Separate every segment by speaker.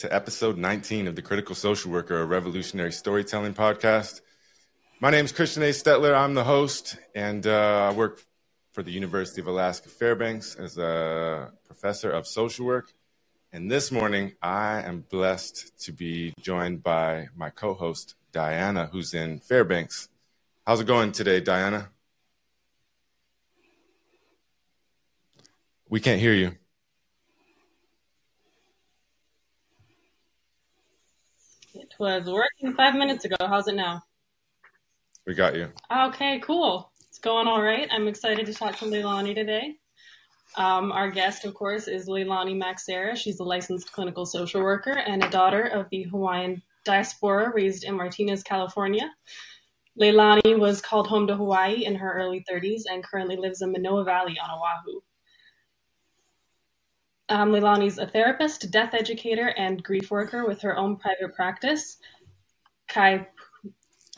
Speaker 1: to episode 19 of the Critical Social Worker, a revolutionary storytelling podcast. My name is Christian A. Stettler. I'm the host, and uh, I work for the University of Alaska Fairbanks as a professor of social work. And this morning, I am blessed to be joined by my co host, Diana, who's in Fairbanks. How's it going today, Diana? We can't hear you.
Speaker 2: Was working five minutes ago. How's it now?
Speaker 1: We got you.
Speaker 2: Okay, cool. It's going all right. I'm excited to talk to Leilani today. Um, our guest, of course, is Leilani Maxera. She's a licensed clinical social worker and a daughter of the Hawaiian diaspora raised in Martinez, California. Leilani was called home to Hawaii in her early 30s and currently lives in Manoa Valley on Oahu. Um, Leilani's a therapist, death educator, and grief worker with her own private practice. Kai.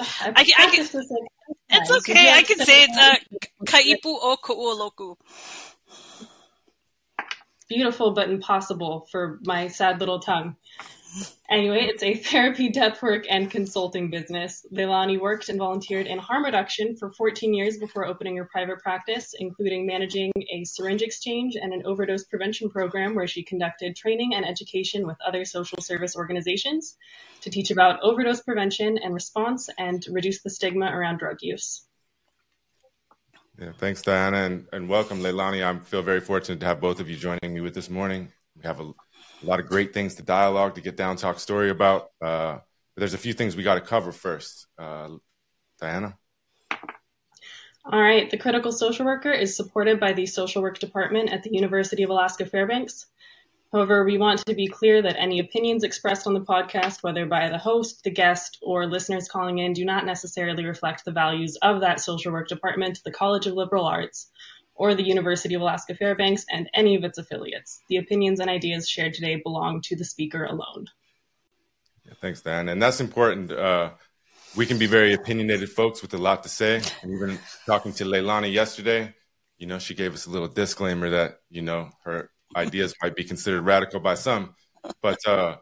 Speaker 3: I, I, I can, it's okay. I can say it's uh, Kaipu o Ku'uloku.
Speaker 2: Beautiful but impossible for my sad little tongue. Anyway, it's a therapy, death work, and consulting business. Leilani worked and volunteered in harm reduction for 14 years before opening her private practice, including managing a syringe exchange and an overdose prevention program where she conducted training and education with other social service organizations to teach about overdose prevention and response and reduce the stigma around drug use.
Speaker 1: Yeah, thanks, Diana, and, and welcome, Leilani. I feel very fortunate to have both of you joining me with this morning. We have a a lot of great things to dialogue to get down talk story about. Uh, but there's a few things we got to cover first. Uh, Diana.
Speaker 2: All right. The critical social worker is supported by the social work department at the University of Alaska Fairbanks. However, we want to be clear that any opinions expressed on the podcast, whether by the host, the guest, or listeners calling in, do not necessarily reflect the values of that social work department, the College of Liberal Arts, or the University of Alaska Fairbanks and any of its affiliates. The opinions and ideas shared today belong to the speaker alone.
Speaker 1: Yeah, thanks, Dan. And that's important. Uh, we can be very opinionated folks with a lot to say. And even talking to Leilani yesterday, you know, she gave us a little disclaimer that, you know, her ideas might be considered radical by some. But uh,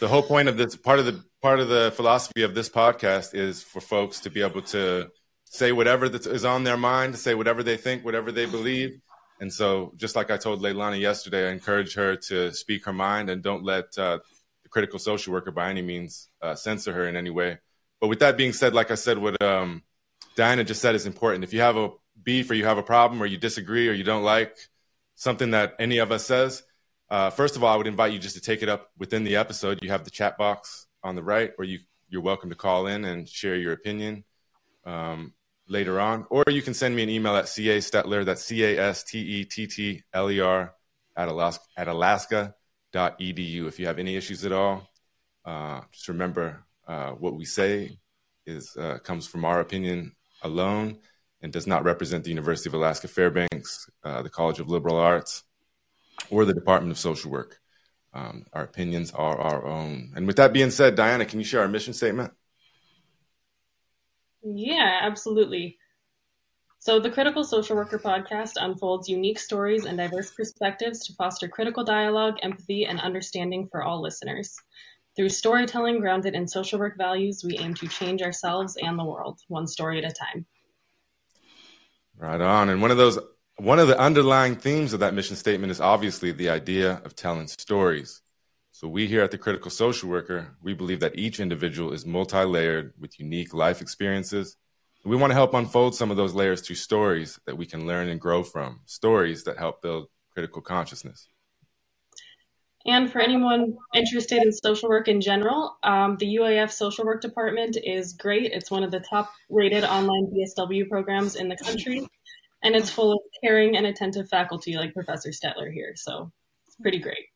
Speaker 1: the whole point of this part of the part of the philosophy of this podcast is for folks to be able to say whatever that is on their mind, say whatever they think, whatever they believe. And so, just like I told Leilani yesterday, I encourage her to speak her mind and don't let uh, the critical social worker by any means uh, censor her in any way. But with that being said, like I said, what um, Diana just said is important. If you have a beef or you have a problem or you disagree or you don't like something that any of us says, uh, first of all, I would invite you just to take it up within the episode. You have the chat box on the right, where you you're welcome to call in and share your opinion. Um, later on, or you can send me an email at ca stetler. That's c a s t e t t l e r at alaska at alaska.edu. If you have any issues at all, uh, just remember uh, what we say is uh, comes from our opinion alone and does not represent the University of Alaska Fairbanks, uh, the College of Liberal Arts, or the Department of Social Work. Um, our opinions are our own. And with that being said, Diana, can you share our mission statement?
Speaker 2: Yeah, absolutely. So, the Critical Social Worker podcast unfolds unique stories and diverse perspectives to foster critical dialogue, empathy, and understanding for all listeners. Through storytelling grounded in social work values, we aim to change ourselves and the world, one story at a time.
Speaker 1: Right on. And one of those, one of the underlying themes of that mission statement is obviously the idea of telling stories. So we here at the Critical Social Worker, we believe that each individual is multi-layered with unique life experiences. We want to help unfold some of those layers through stories that we can learn and grow from, stories that help build critical consciousness.
Speaker 2: And for anyone interested in social work in general, um, the UAF social work department is great. It's one of the top rated online BSW programs in the country, and it's full of caring and attentive faculty like Professor Stettler here. So it's pretty great.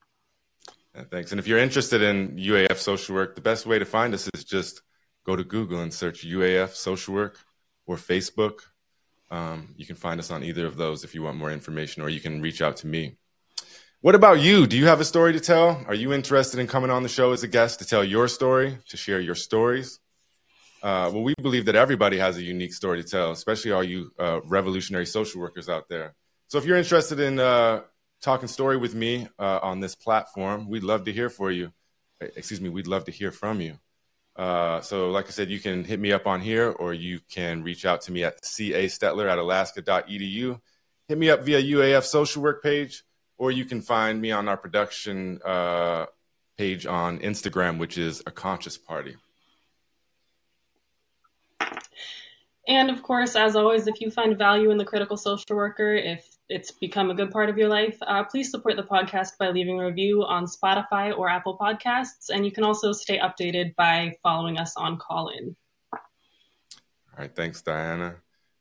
Speaker 1: Thanks. And if you're interested in UAF social work, the best way to find us is just go to Google and search UAF social work or Facebook. Um, you can find us on either of those if you want more information, or you can reach out to me. What about you? Do you have a story to tell? Are you interested in coming on the show as a guest to tell your story, to share your stories? Uh, well, we believe that everybody has a unique story to tell, especially all you uh, revolutionary social workers out there. So if you're interested in uh, talking story with me uh, on this platform, we'd love to hear for you. Excuse me, we'd love to hear from you. Uh, so, like I said, you can hit me up on here or you can reach out to me at castettler at alaska.edu. Hit me up via UAF social work page, or you can find me on our production uh, page on Instagram, which is a conscious party.
Speaker 2: And of course, as always, if you find value in the critical social worker, if it's become a good part of your life, uh, please support the podcast by leaving a review on Spotify or Apple Podcasts. And you can also stay updated by following us on Callin.
Speaker 1: All right. Thanks, Diana.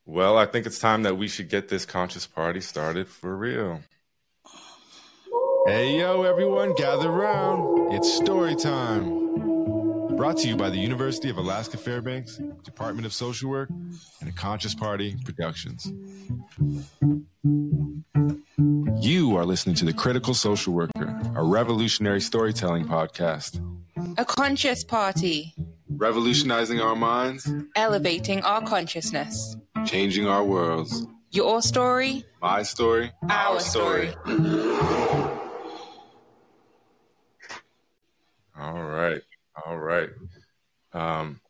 Speaker 1: Well, I think it's time that we should get this conscious party started for real.
Speaker 4: Hey, yo, everyone, gather around. It's story time. Brought to you by the University of Alaska Fairbanks, Department of Social Work, and a Conscious Party Productions. You are listening to The Critical Social Worker, a revolutionary storytelling podcast.
Speaker 5: A conscious party.
Speaker 4: Revolutionizing our minds,
Speaker 5: elevating our consciousness,
Speaker 4: changing our worlds.
Speaker 5: Your story,
Speaker 4: my story,
Speaker 5: our, our story.
Speaker 1: story. All right. All right. Um,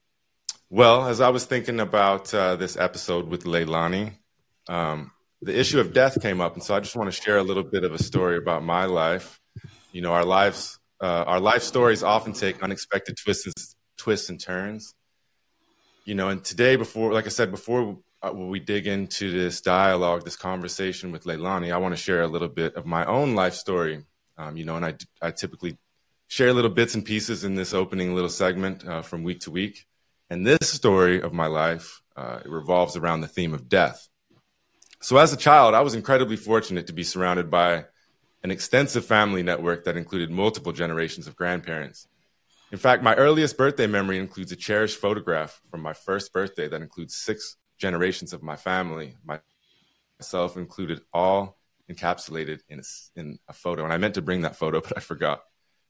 Speaker 1: well, as I was thinking about uh, this episode with Leilani, um, the issue of death came up, and so I just want to share a little bit of a story about my life. You know, our lives, uh, our life stories often take unexpected twists and, twists and turns. You know, and today, before, like I said, before uh, we dig into this dialogue, this conversation with Leilani, I want to share a little bit of my own life story. Um, you know, and I, I typically share little bits and pieces in this opening little segment uh, from week to week. And this story of my life uh, it revolves around the theme of death. So, as a child, I was incredibly fortunate to be surrounded by an extensive family network that included multiple generations of grandparents. In fact, my earliest birthday memory includes a cherished photograph from my first birthday that includes six generations of my family, myself included, all encapsulated in a, in a photo. And I meant to bring that photo, but I forgot.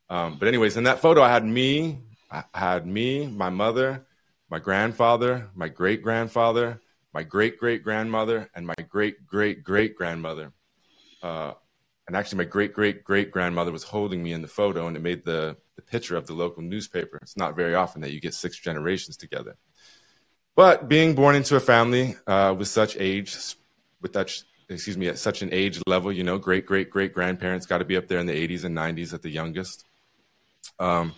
Speaker 1: Um, but anyways, in that photo, I had me, I had me, my mother, my grandfather, my great grandfather, my great great grandmother, and my great great great grandmother. Uh, and actually, my great great great grandmother was holding me in the photo, and it made the, the picture of the local newspaper. It's not very often that you get six generations together. But being born into a family uh, with such age, with that excuse me, at such an age level, you know, great great great grandparents got to be up there in the 80s and 90s at the youngest. Um,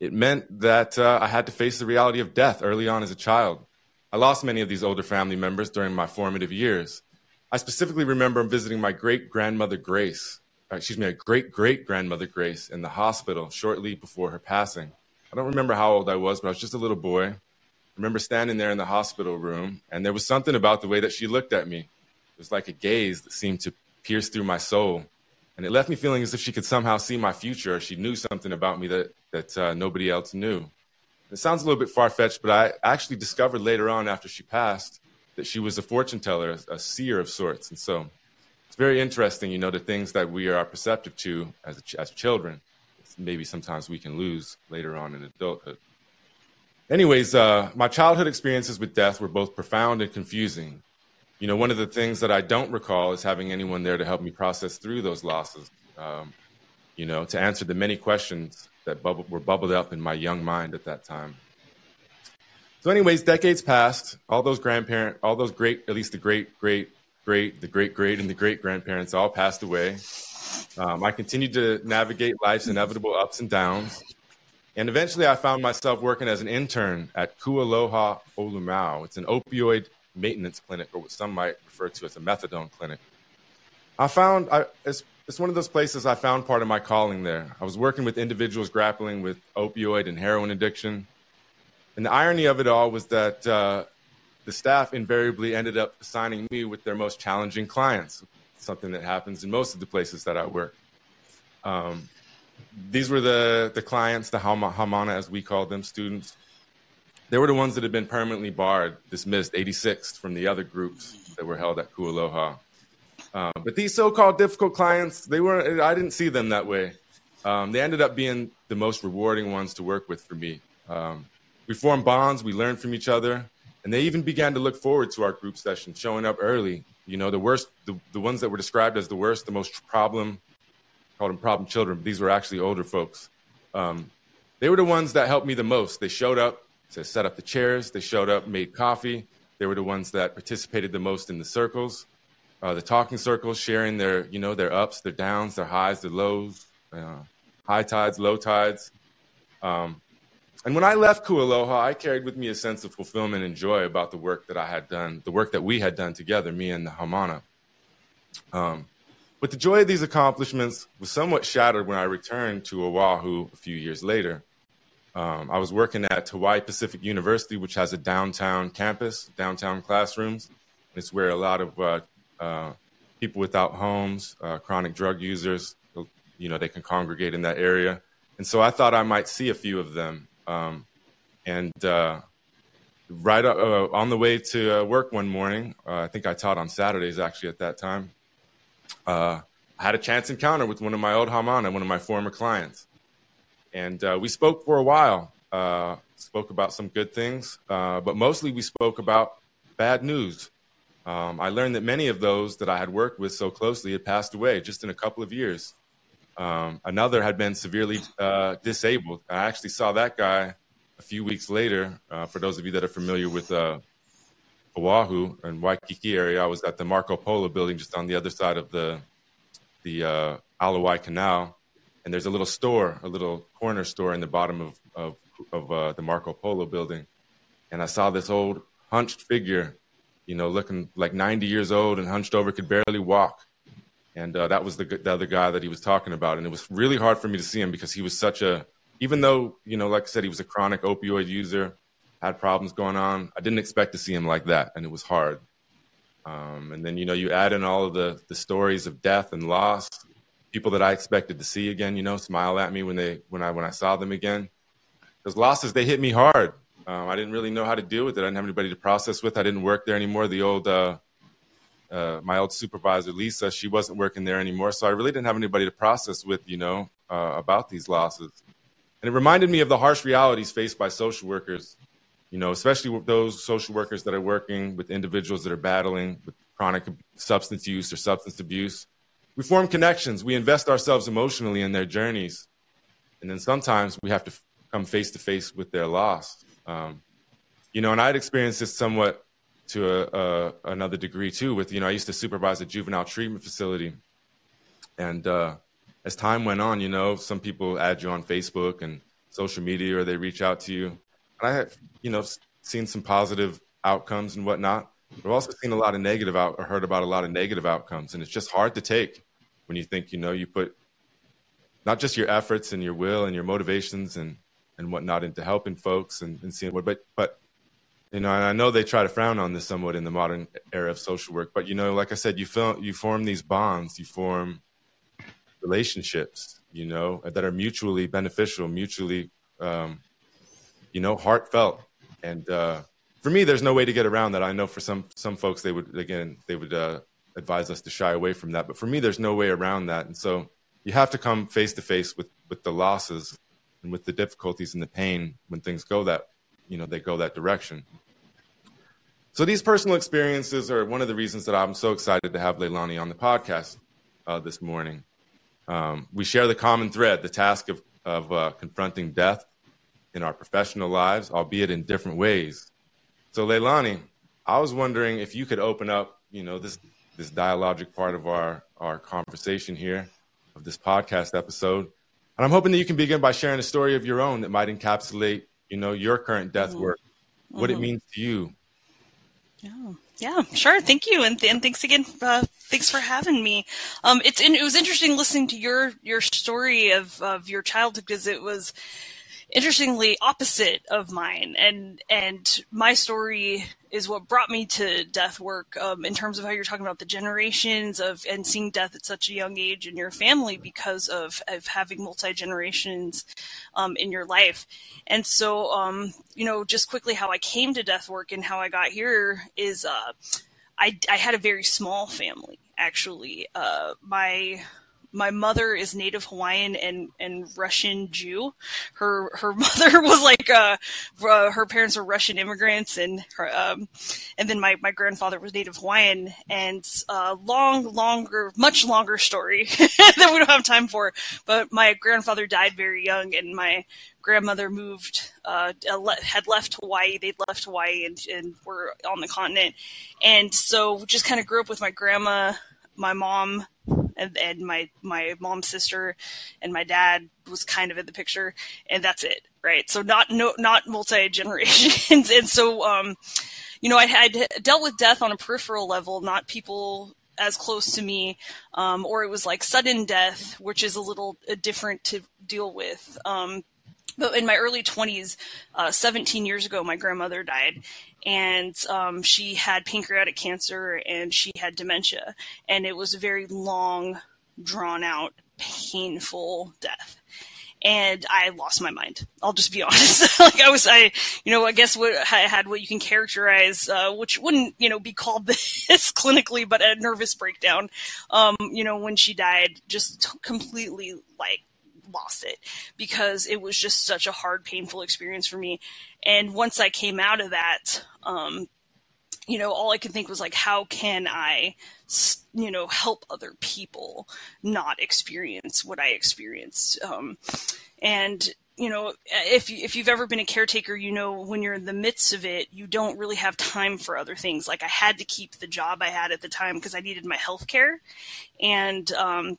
Speaker 1: it meant that uh, I had to face the reality of death early on as a child. I lost many of these older family members during my formative years. I specifically remember visiting my great grandmother Grace, uh, excuse me, a great great grandmother Grace in the hospital shortly before her passing. I don't remember how old I was, but I was just a little boy. I remember standing there in the hospital room, and there was something about the way that she looked at me. It was like a gaze that seemed to pierce through my soul and it left me feeling as if she could somehow see my future or she knew something about me that that uh, nobody else knew. It sounds a little bit far fetched, but I actually discovered later on after she passed that she was a fortune teller, a seer of sorts, and so it's very interesting, you know, the things that we are perceptive to as as children. Maybe sometimes we can lose later on in adulthood. Anyways, uh, my childhood experiences with death were both profound and confusing you know, one of the things that I don't recall is having anyone there to help me process through those losses. Um, you know, to answer the many questions that bubble, were bubbled up in my young mind at that time. So, anyways, decades passed. All those grandparents, all those great, at least the great, great, great, the great, great, and the great grandparents all passed away. Um, I continued to navigate life's inevitable ups and downs. And eventually, I found myself working as an intern at Kualoha Olumau. It's an opioid maintenance clinic, or what some might refer to as a methadone clinic. I found I, it's, it's one of those places I found part of my calling there. I was working with individuals grappling with opioid and heroin addiction. And the irony of it all was that uh, the staff invariably ended up assigning me with their most challenging clients, something that happens in most of the places that I work. Um, these were the, the clients, the Haumana, as we call them, students they were the ones that had been permanently barred, dismissed, 86th from the other groups that were held at Ku Aloha. Um, but these so-called difficult clients, they were I didn't see them that way. Um, they ended up being the most rewarding ones to work with for me. Um, we formed bonds, we learned from each other, and they even began to look forward to our group sessions, showing up early. You know, the worst, the, the ones that were described as the worst, the most problem called them problem children, but these were actually older folks. Um, they were the ones that helped me the most. They showed up to set up the chairs. They showed up, made coffee. They were the ones that participated the most in the circles, uh, the talking circles, sharing their, you know, their ups, their downs, their highs, their lows, uh, high tides, low tides. Um, and when I left Ku Aloha, I carried with me a sense of fulfillment and joy about the work that I had done, the work that we had done together, me and the Haumana. Um, but the joy of these accomplishments was somewhat shattered when I returned to Oahu a few years later. Um, I was working at Hawaii Pacific University, which has a downtown campus, downtown classrooms. It's where a lot of uh, uh, people without homes, uh, chronic drug users, you know, they can congregate in that area. And so I thought I might see a few of them. Um, and uh, right uh, on the way to uh, work one morning, I think I taught on Saturdays actually at that time. I had a chance encounter with one of my old Haumana, one of my former clients and uh, we spoke for a while. Uh, spoke about some good things, uh, but mostly we spoke about bad news. Um, I learned that many of those that I had worked with so closely had passed away just in a couple of years. Um, another had been severely uh, disabled. I actually saw that guy a few weeks later. Uh, for those of you that are familiar with Oahu and Waikiki area, I was at the Marco Polo building just on the other side of the the uh, Ala Wai Canal and there's a little store, a little corner store in the bottom of of, of uh, the Marco Polo building, and I saw this old hunched figure, you know, looking like 90 years old and hunched over, could barely walk, and uh, that was the, the other guy that he was talking about, and it was really hard for me to see him because he was such a, even though you know, like I said, he was a chronic opioid user, had problems going on. I didn't expect to see him like that, and it was hard. Um, and then you know, you add in all of the the stories of death and loss people that I expected to see again, you know, smile at me when they when I when I saw them again. Those losses they hit me hard. Um, I didn't really know how to deal with it. I didn't have anybody to process with. I didn't work there anymore. The old uh, uh, my old supervisor Lisa, she wasn't working there anymore, so I really didn't have anybody to process with, you know, uh, about these losses. And it reminded me of the harsh realities faced by social workers, you know, especially with those social workers that are working with individuals that are battling with chronic substance use or substance abuse we form connections. We invest ourselves emotionally in their journeys. And then sometimes we have to come face to face with their loss. Um, you know, and I'd experienced this somewhat to a, a, another degree too. With you know, I used to supervise a juvenile treatment facility, and uh, as time went on, you know, some people add you on Facebook and social media, or they reach out to you. And I have, you know, seen some positive outcomes and whatnot. I've also seen a lot of negative out or heard about a lot of negative outcomes, and it's just hard to take when you think you know you put not just your efforts and your will and your motivations and and whatnot into helping folks and, and seeing what, but but you know, and I know they try to frown on this somewhat in the modern era of social work, but you know, like I said, you feel you form these bonds, you form relationships, you know, that are mutually beneficial, mutually, um, you know, heartfelt, and uh, for me, there's no way to get around that. I know for some some folks, they would again they would uh, advise us to shy away from that, but for me, there's no way around that. And so you have to come face to face with with the losses and with the difficulties and the pain when things go that you know they go that direction. So these personal experiences are one of the reasons that I'm so excited to have Leilani on the podcast uh, this morning. Um, we share the common thread, the task of of uh, confronting death in our professional lives, albeit in different ways. So Leilani, I was wondering if you could open up, you know, this this dialogic part of our our conversation here of this podcast episode. And I'm hoping that you can begin by sharing a story of your own that might encapsulate, you know, your current death mm-hmm. work, what mm-hmm. it means to you.
Speaker 3: Yeah, yeah, sure. Thank you, and, and thanks again. Uh, thanks for having me. Um, it's it was interesting listening to your your story of of your childhood because it was interestingly opposite of mine. And and my story is what brought me to death work um, in terms of how you're talking about the generations of and seeing death at such a young age in your family because of, of having multi generations um, in your life. And so um, you know just quickly how i came to death work and how i got here is uh, I, I had a very small family actually. Uh, my my mother is native Hawaiian and, and Russian Jew. Her her mother was like uh, uh, her parents were Russian immigrants, and her um, and then my, my grandfather was native Hawaiian. And uh, long, longer, much longer story that we don't have time for. But my grandfather died very young, and my grandmother moved uh, had left Hawaii. They'd left Hawaii and, and were on the continent, and so just kind of grew up with my grandma, my mom and, and my my mom's sister and my dad was kind of in the picture, and that's it, right? So not no not multi generations, and so um, you know I had dealt with death on a peripheral level, not people as close to me, um, or it was like sudden death, which is a little uh, different to deal with. Um, but in my early 20s, uh, 17 years ago, my grandmother died, and um, she had pancreatic cancer and she had dementia, and it was a very long, drawn out, painful death. And I lost my mind. I'll just be honest. like I was, I, you know, I guess what I had what you can characterize, uh, which wouldn't, you know, be called this clinically, but a nervous breakdown. Um, you know, when she died, just completely like lost it because it was just such a hard, painful experience for me. And once I came out of that, um, you know, all I could think was like, how can I, you know, help other people not experience what I experienced? Um, and you know, if if you've ever been a caretaker, you know when you're in the midst of it, you don't really have time for other things. Like I had to keep the job I had at the time because I needed my health care, and um,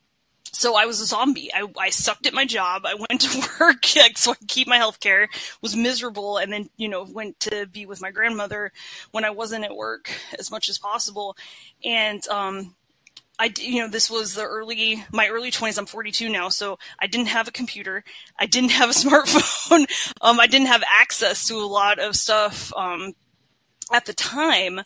Speaker 3: so I was a zombie. I, I sucked at my job. I went to work so I could keep my health care, was miserable, and then, you know, went to be with my grandmother when I wasn't at work as much as possible. And, um, I, you know, this was the early, my early 20s. I'm 42 now, so I didn't have a computer. I didn't have a smartphone. um, I didn't have access to a lot of stuff, um, at the time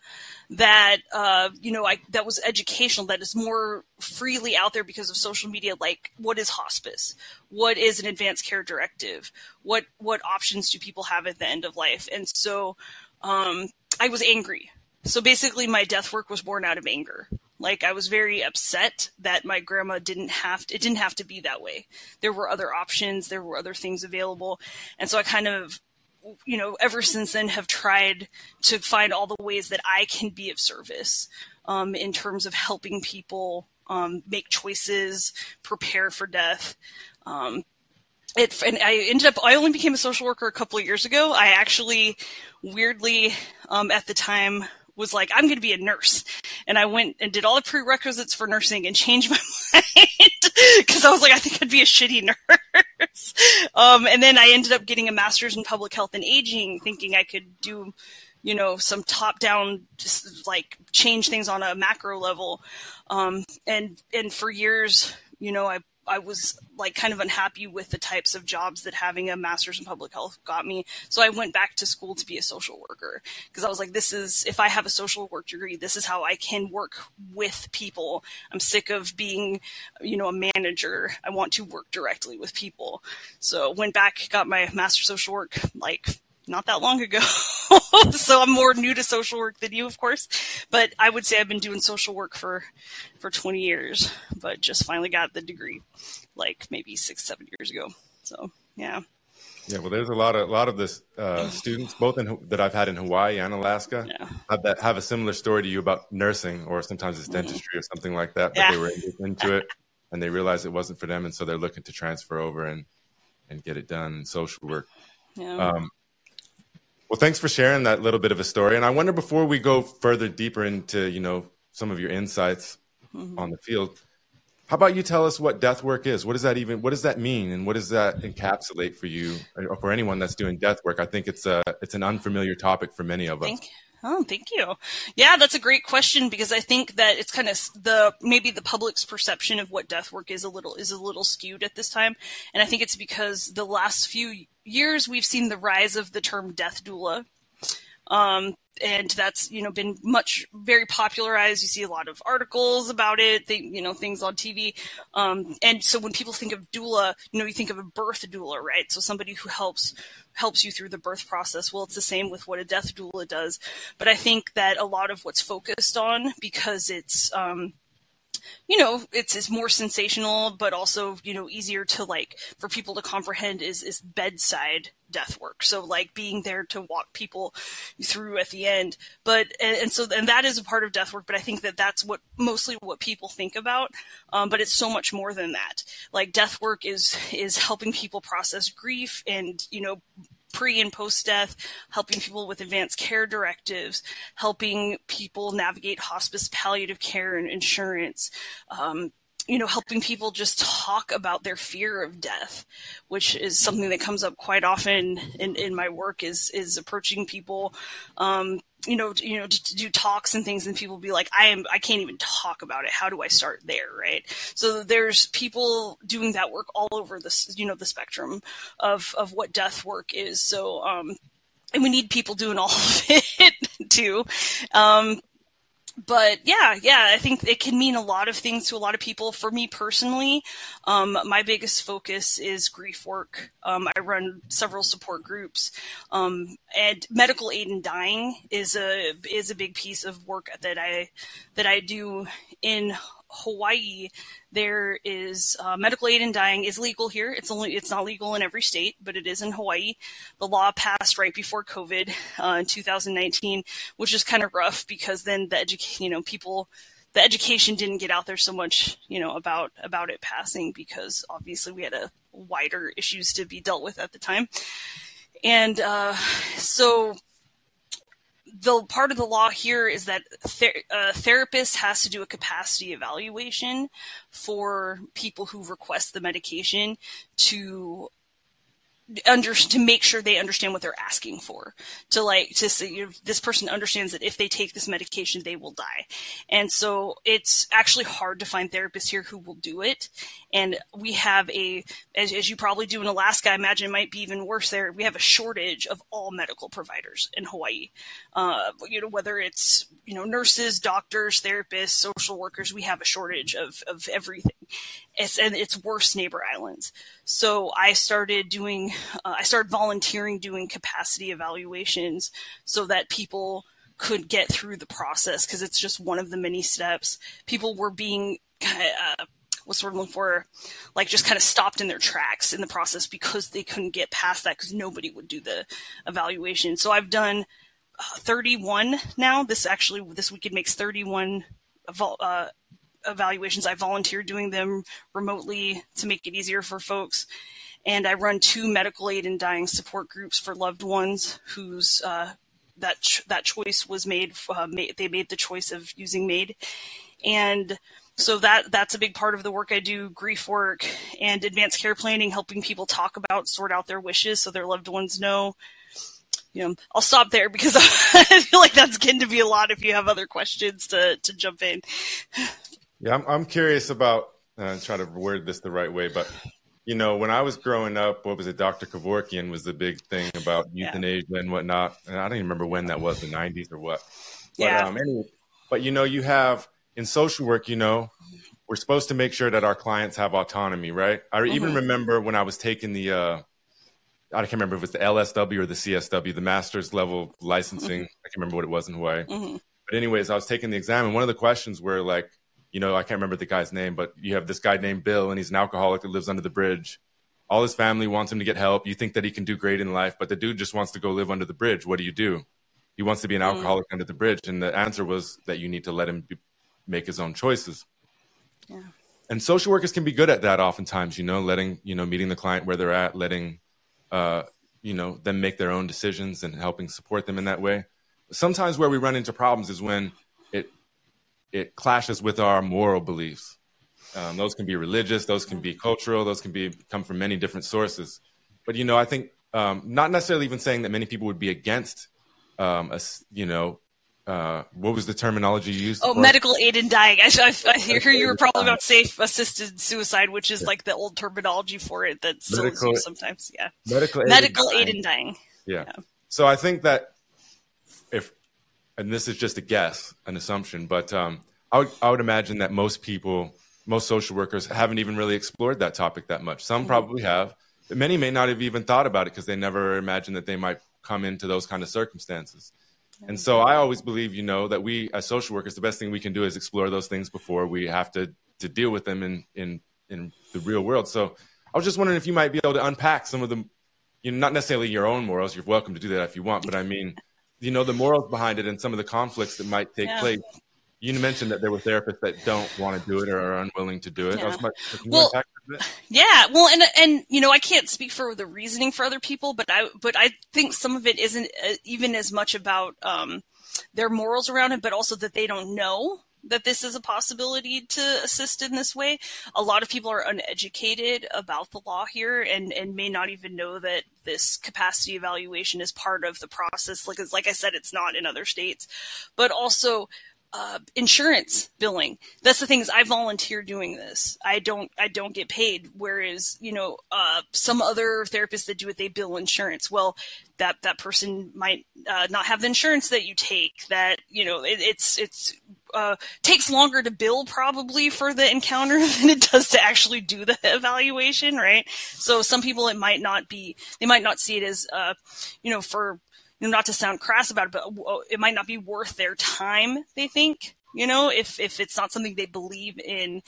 Speaker 3: that uh, you know I, that was educational that is more freely out there because of social media like what is hospice? What is an advanced care directive? What what options do people have at the end of life? And so um, i was angry. So basically my death work was born out of anger. Like i was very upset that my grandma didn't have to, it didn't have to be that way. There were other options. There were other things available. And so i kind of you know, ever since then have tried to find all the ways that I can be of service um, in terms of helping people um, make choices, prepare for death. Um, it, and I ended up, I only became a social worker a couple of years ago. I actually, weirdly, um, at the time, was like, I'm going to be a nurse. And I went and did all the prerequisites for nursing and changed my mind because I was like, I think I'd be a shitty nurse. Um, and then I ended up getting a master's in public health and aging, thinking I could do, you know, some top down, just like change things on a macro level. Um, and, and for years, you know, I I was like kind of unhappy with the types of jobs that having a master's in public health got me. So I went back to school to be a social worker because I was like, this is, if I have a social work degree, this is how I can work with people. I'm sick of being, you know, a manager. I want to work directly with people. So went back, got my master's social work like not that long ago. so I'm more new to social work than you, of course. But I would say I've been doing social work for, for 20 years, but just finally got the degree like maybe six, seven years ago. So yeah.
Speaker 1: Yeah, well, there's a lot of a lot of this uh, students, both in, that I've had in Hawaii and Alaska, yeah. have that have a similar story to you about nursing, or sometimes it's dentistry mm-hmm. or something like that. But yeah. they were into it and they realized it wasn't for them, and so they're looking to transfer over and and get it done in social work. Yeah. Um, well, thanks for sharing that little bit of a story. And I wonder before we go further deeper into, you know, some of your insights mm-hmm. on the field, how about you tell us what death work is? What does that even what does that mean and what does that encapsulate for you or for anyone that's doing death work? I think it's a it's an unfamiliar topic for many of us.
Speaker 3: Thank, oh, thank you. Yeah, that's a great question because I think that it's kind of the maybe the public's perception of what death work is a little is a little skewed at this time. And I think it's because the last few years we've seen the rise of the term death doula. Um, and that's you know been much very popularized. You see a lot of articles about it, you know things on TV. Um, and so when people think of doula, you know you think of a birth doula, right? So somebody who helps helps you through the birth process. Well, it's the same with what a death doula does. But I think that a lot of what's focused on because it's um, you know, it's it's more sensational, but also you know easier to like for people to comprehend is is bedside death work. So like being there to walk people through at the end. But and, and, so and that is a part of death work. But I think that that's what mostly what people think about. Um, but it's so much more than that. Like death work is is helping people process grief and you know pre and post death, helping people with advanced care directives, helping people navigate hospice palliative care and insurance, um, you know, helping people just talk about their fear of death, which is something that comes up quite often in, in my work is, is approaching people, um, you know, you know, to, do talks and things and people be like, I am, I can't even talk about it. How do I start there? Right. So there's people doing that work all over this, you know, the spectrum of, of what death work is. So, um, and we need people doing all of it too. Um, but yeah, yeah, I think it can mean a lot of things to a lot of people. For me personally, um, my biggest focus is grief work. Um, I run several support groups, um, and medical aid in dying is a is a big piece of work that I that I do in Hawaii, there is uh, medical aid in dying is legal here. It's only it's not legal in every state, but it is in Hawaii. The law passed right before COVID uh, in 2019, which is kind of rough because then the education, you know, people the education didn't get out there so much, you know, about about it passing because obviously we had a wider issues to be dealt with at the time. And uh, so the part of the law here is that ther- a therapist has to do a capacity evaluation for people who request the medication to under to make sure they understand what they're asking for. To like to say you know, this person understands that if they take this medication they will die. And so it's actually hard to find therapists here who will do it. And we have a as, as you probably do in alaska i imagine it might be even worse there. We have a shortage of all medical providers in hawaii. Uh, you know whether it's you know nurses doctors therapists social workers we have a shortage of of everything it's, and it's worse neighbor islands. So I started doing, uh, I started volunteering doing capacity evaluations so that people could get through the process because it's just one of the many steps. People were being, uh, what's sort of looking for, like just kind of stopped in their tracks in the process because they couldn't get past that because nobody would do the evaluation. So I've done uh, 31 now. This actually, this weekend makes 31 uh, evaluations. I volunteer doing them remotely to make it easier for folks. And I run two medical aid and dying support groups for loved ones whose uh, that ch- that choice was made, uh. They made the choice of using MAID, and so that that's a big part of the work I do. Grief work and advanced care planning, helping people talk about, sort out their wishes so their loved ones know you know, I'll stop there because I feel like that's getting to be a lot. If you have other questions to to jump in.
Speaker 1: Yeah, I'm, I'm curious about uh, try to word this the right way, but you know, when I was growing up, what was it? Dr. Kevorkian was the big thing about euthanasia yeah. and whatnot. And I don't even remember when that was, the 90s or what. But,
Speaker 3: yeah.
Speaker 1: Um, anyway, but you know, you have in social work, you know, we're supposed to make sure that our clients have autonomy, right? I mm-hmm. even remember when I was taking the, uh, I can't remember if it was the LSW or the CSW, the master's level licensing. Mm-hmm. I can't remember what it was in Hawaii. Mm-hmm. But anyways, I was taking the exam, and one of the questions were like, you know, I can't remember the guy's name, but you have this guy named Bill, and he's an alcoholic that lives under the bridge. All his family wants him to get help. You think that he can do great in life, but the dude just wants to go live under the bridge. What do you do? He wants to be an mm. alcoholic under the bridge, and the answer was that you need to let him be, make his own choices.
Speaker 3: Yeah.
Speaker 1: And social workers can be good at that oftentimes, you know, letting, you know, meeting the client where they're at, letting, uh, you know, them make their own decisions and helping support them in that way. Sometimes where we run into problems is when it clashes with our moral beliefs. Um, those can be religious, those can be cultural, those can be come from many different sources. But you know, I think um, not necessarily even saying that many people would be against, um, a, you know, uh, what was the terminology used?
Speaker 3: Oh, for? medical aid in dying. I, I, I hear you were probably about safe assisted suicide, which is yeah. like the old terminology for it that still medical, sometimes. Yeah,
Speaker 1: medical aid,
Speaker 3: medical
Speaker 1: aid
Speaker 3: in dying.
Speaker 1: Yeah. yeah. So I think that and this is just a guess, an assumption, but um, I would I would imagine that most people, most social workers, haven't even really explored that topic that much. Some mm-hmm. probably have, but many may not have even thought about it because they never imagined that they might come into those kind of circumstances. And so I always believe, you know, that we as social workers, the best thing we can do is explore those things before we have to to deal with them in in in the real world. So I was just wondering if you might be able to unpack some of the, you know, not necessarily your own morals. You're welcome to do that if you want, but I mean, you know, the morals behind it and some of the conflicts that might take
Speaker 3: Yeah.
Speaker 1: place. You mentioned that there were therapists that don't want to do it or are unwilling to do it.
Speaker 3: Yeah.
Speaker 1: much,
Speaker 3: Well,
Speaker 1: unpack that a bit?
Speaker 3: Yeah, well, and and you know, I can't speak for the reasoning for other people, but I but I think some of it isn't uh, even as much about um, their morals around it, but also that they don't know that this is a possibility to assist in this way. A lot of people are uneducated about the law here and and may not even know that this capacity evaluation is part of the process. Like like I said, it's not in other states, but also uh, insurance billing. That's the thing is I volunteer doing this. I don't I don't get paid. Whereas you know uh, some other therapists that do it, they bill insurance. Well, that that person might uh, not have the insurance that you take. That you know it, it's it's uh, takes longer to bill probably for the encounter than it does to actually do the evaluation, right? So some people it might not be they might not see it as uh, you know for you know, not to sound crass about it, but uh, it might not be worth their time. They think, you know, if if it's not something they believe in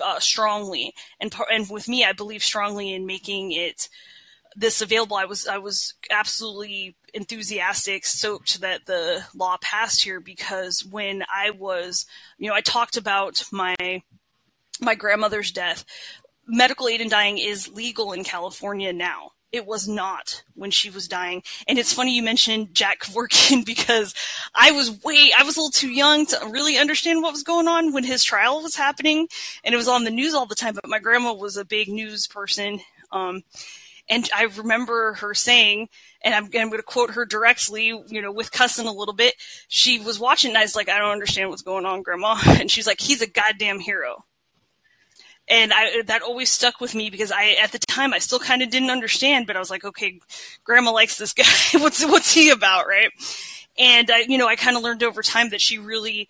Speaker 3: uh, strongly, and and with me, I believe strongly in making it this available. I was I was absolutely enthusiastic, stoked that the law passed here because when I was, you know, I talked about my my grandmother's death. Medical aid in dying is legal in California now it was not when she was dying. And it's funny you mentioned Jack Kevorkian because I was way, I was a little too young to really understand what was going on when his trial was happening. And it was on the news all the time, but my grandma was a big news person. Um, and I remember her saying, and I'm, I'm going to quote her directly, you know, with cussing a little bit. She was watching and I was like, I don't understand what's going on, grandma. And she's like, he's a goddamn hero and I that always stuck with me because I at the time I still kind of didn't understand, but I was like, okay, Grandma likes this guy. what's what's he about, right? And I, you know, I kind of learned over time that she really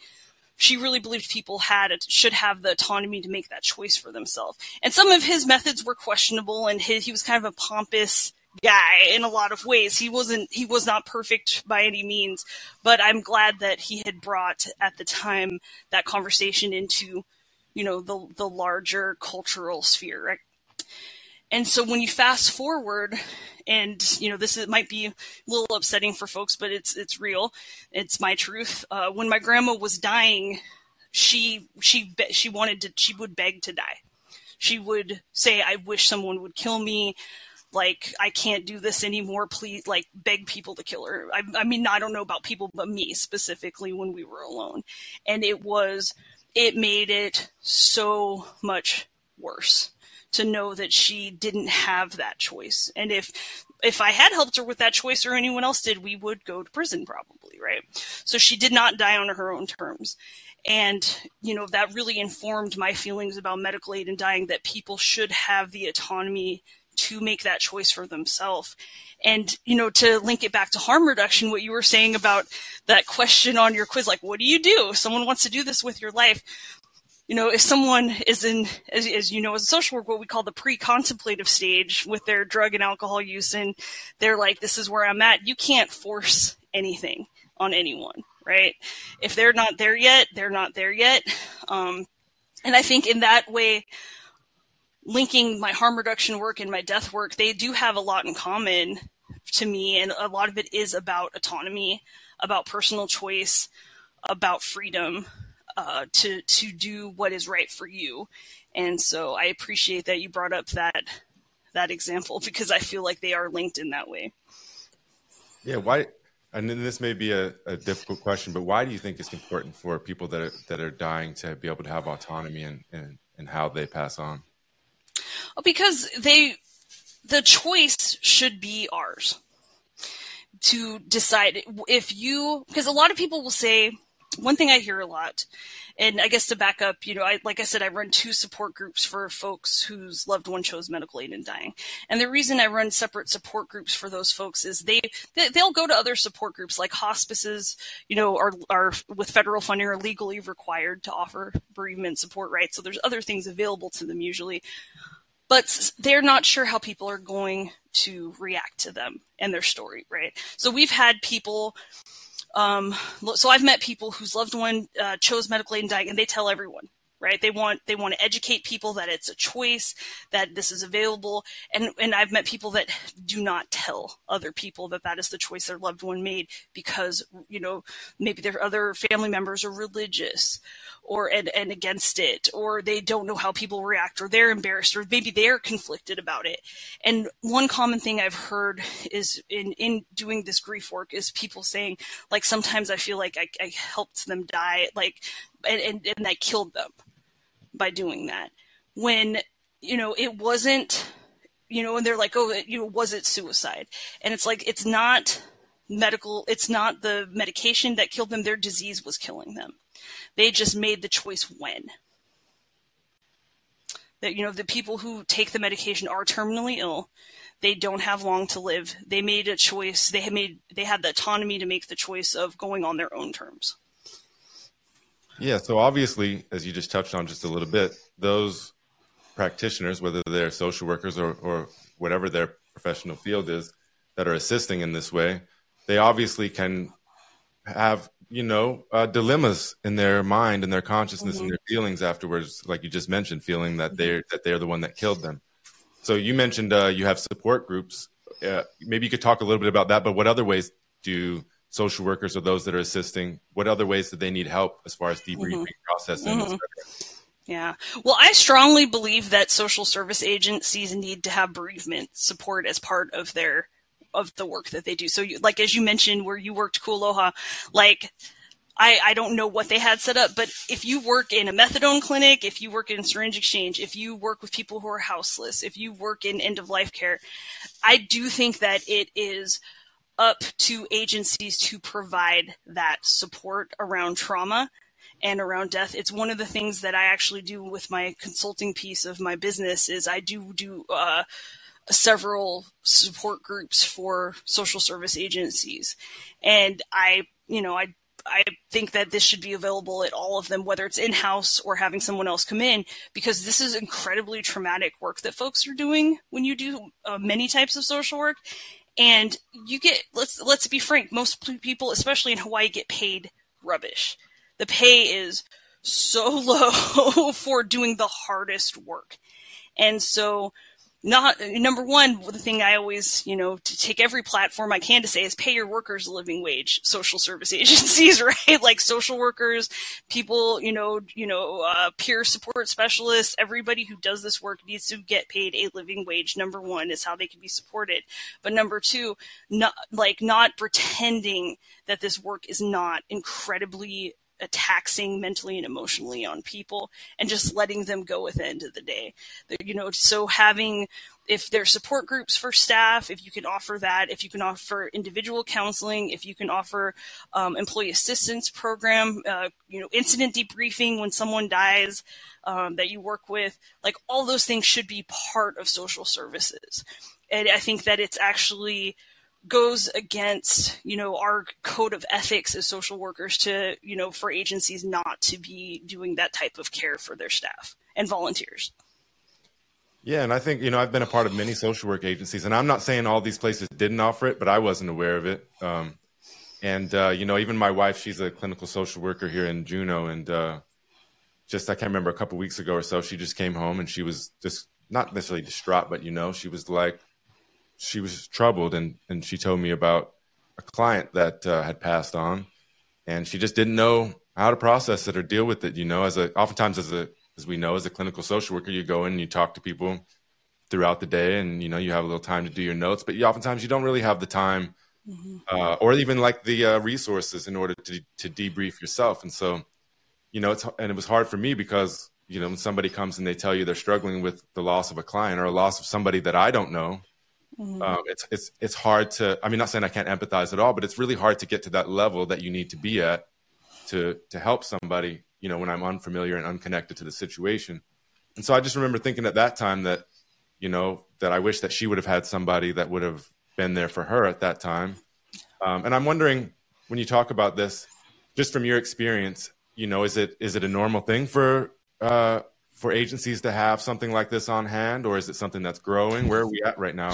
Speaker 3: she really believed people had should have the autonomy to make that choice for themselves. And some of his methods were questionable, and his, he was kind of a pompous guy in a lot of ways. He wasn't he was not perfect by any means, but I'm glad that he had brought at the time that conversation into you know the the larger cultural sphere right? And so when you fast forward and you know this is, might be a little upsetting for folks but it's it's real. It's my truth. Uh, when my grandma was dying she she she wanted to she would beg to die. She would say i wish someone would kill me. Like i can't do this anymore. Please like beg people to kill her. I, I mean i don't know about people but me specifically when we were alone. And it was it made it so much worse to know that she didn't have that choice. And if if I had helped her with that choice or anyone else did, we would go to prison probably, right? So she did not die on her own terms. And, you know, that really informed my feelings about medical aid and dying that people should have the autonomy to make that choice for themselves. And, you know, to link it back to harm reduction, what you were saying about that question on your quiz, like, what do you do if someone wants to do this with your life? You know, if someone is in, as, as you know, as a social worker, what we call the pre-contemplative stage with their drug and alcohol use, and they're like, this is where I'm at, you can't force anything on anyone, right? If they're not there yet, they're not there yet. Um, and I think in that way, linking my harm reduction work and my death work, they do have a lot in common to me. And a lot of it is about autonomy, about personal choice, about freedom uh, to, to do what is right for you. And so I appreciate that you brought up that, that example because I feel like they are linked in that way.
Speaker 1: Yeah. Why? And then this may be a, a difficult question, but why do you think it's important for people that are, that are dying to be able to have autonomy and, and, and how they pass on?
Speaker 3: Because they, the choice should be ours to decide if you, because a lot of people will say, one thing I hear a lot, and I guess to back up, you know, I, like I said, I run two support groups for folks whose loved one chose medical aid in dying. And the reason I run separate support groups for those folks is they, they they'll go to other support groups like hospices, you know, are, are with federal funding are legally required to offer bereavement support, right? So there's other things available to them usually but they're not sure how people are going to react to them and their story, right? So we've had people Um, so I've met people whose loved one uh, chose medical aid and dying, and they tell everyone right they want they want to educate people that it's a choice that this is available and and i've met people that do not tell other people that that is the choice their loved one made because you know maybe their other family members are religious or and, and against it or they don't know how people react or they're embarrassed or maybe they're conflicted about it. And one common thing i've heard is in in doing this grief work is people saying like sometimes i feel like i, I helped them die like and, and, and I killed them by doing that. When you know it wasn't you know and they're like oh you know was it suicide? And it's like it's not medical it's not the medication that killed them their disease was killing them they just made the choice when. That you know the people who take the medication are terminally ill. They don't have long to live. They made a choice. They had made they had the autonomy to make the choice of going on their own terms.
Speaker 1: Yeah. So obviously, as you just touched on just a little bit, those practitioners, whether they're social workers or, or whatever their professional field is, that are assisting in this way, they obviously can have you know uh, dilemmas in their mind and their consciousness mm-hmm. and their feelings afterwards, like you just mentioned, feeling that they're that they're the one that killed them. So you mentioned uh, you have support groups. Uh, maybe you could talk a little bit about that. But what other ways do social workers or those that are assisting? What other ways do they need help as far as debriefing mm-hmm. processing? Mm-hmm.
Speaker 3: Yeah. Well, I strongly believe that social service agencies need to have bereavement support as part of their of the work that they do. So, you, like as you mentioned, where you worked Ku Aloha, like I, I don't know what they had set up, but if you work in a methadone clinic, if you work in syringe exchange, if you work with people who are houseless, if you work in end of life care, I do think that it is up to agencies to provide that support around trauma and around death. It's one of the things that I actually do with my consulting piece of my business is I do do uh, several support groups for social service agencies, and I, you know, I I think that this should be available at all of them, whether it's in house or having someone else come in, because this is incredibly traumatic work that folks are doing when you do uh, many types of social work. And you get let's let's be frank most people especially in hawaii get paid rubbish. The pay is so low for doing the hardest work. And so not number one the thing i always you know to take every platform i can to say is pay your workers a living wage social service agencies right? Like social workers people you know you know uh, peer support specialists everybody who does this work needs to get paid a living wage. Number one is how they can be supported. But number two not like not pretending that this work is not incredibly taxing mentally and emotionally on people and just letting them go at the end of the day. You know, so having if there's support groups for staff, if you can offer that, if you can offer individual counseling, if you can offer um, employee assistance program, uh, you know, incident debriefing when someone dies um, that you work with, like all those things should be part of social services. And I think that it's actually goes against you know our code of ethics as social workers to you know for agencies not to be doing that type of care for their staff and volunteers.
Speaker 1: Yeah and i think you know i've been a part of many social work agencies and i'm not saying all these places didn't offer it but i wasn't aware of it. Um, and uh, you know even my wife she's a clinical social worker here in juneau and uh, just i can't remember a couple weeks ago or so she just came home and she was just not necessarily distraught but you know she was like she was troubled and and she told me about a client that uh, had passed on and she just didn't know how to process it or deal with it you know as a oftentimes as a as we know as a clinical social worker you go in and you talk to people throughout the day and you know you have a little time to do your notes but you, oftentimes you don't really have the time mm-hmm. uh, or even like the uh, resources in order to to debrief yourself and so you know it's and it was hard for me because you know when somebody comes and they tell you they're struggling with the loss of a client or a loss of somebody that I don't know Mm-hmm. Um, it's it's it's hard to. I mean, not saying I can't empathize at all, but it's really hard to get to that level that you need to be at to to help somebody. You know, when I'm unfamiliar and unconnected to the situation. And so I just remember thinking at that time that, you know, that I wish that she would have had somebody that would have been there for her at that time. Um, and I'm wondering when you talk about this, just from your experience, you know, is it is it a normal thing for uh, for agencies to have something like this on hand, or is it something that's growing? Where are we at right now?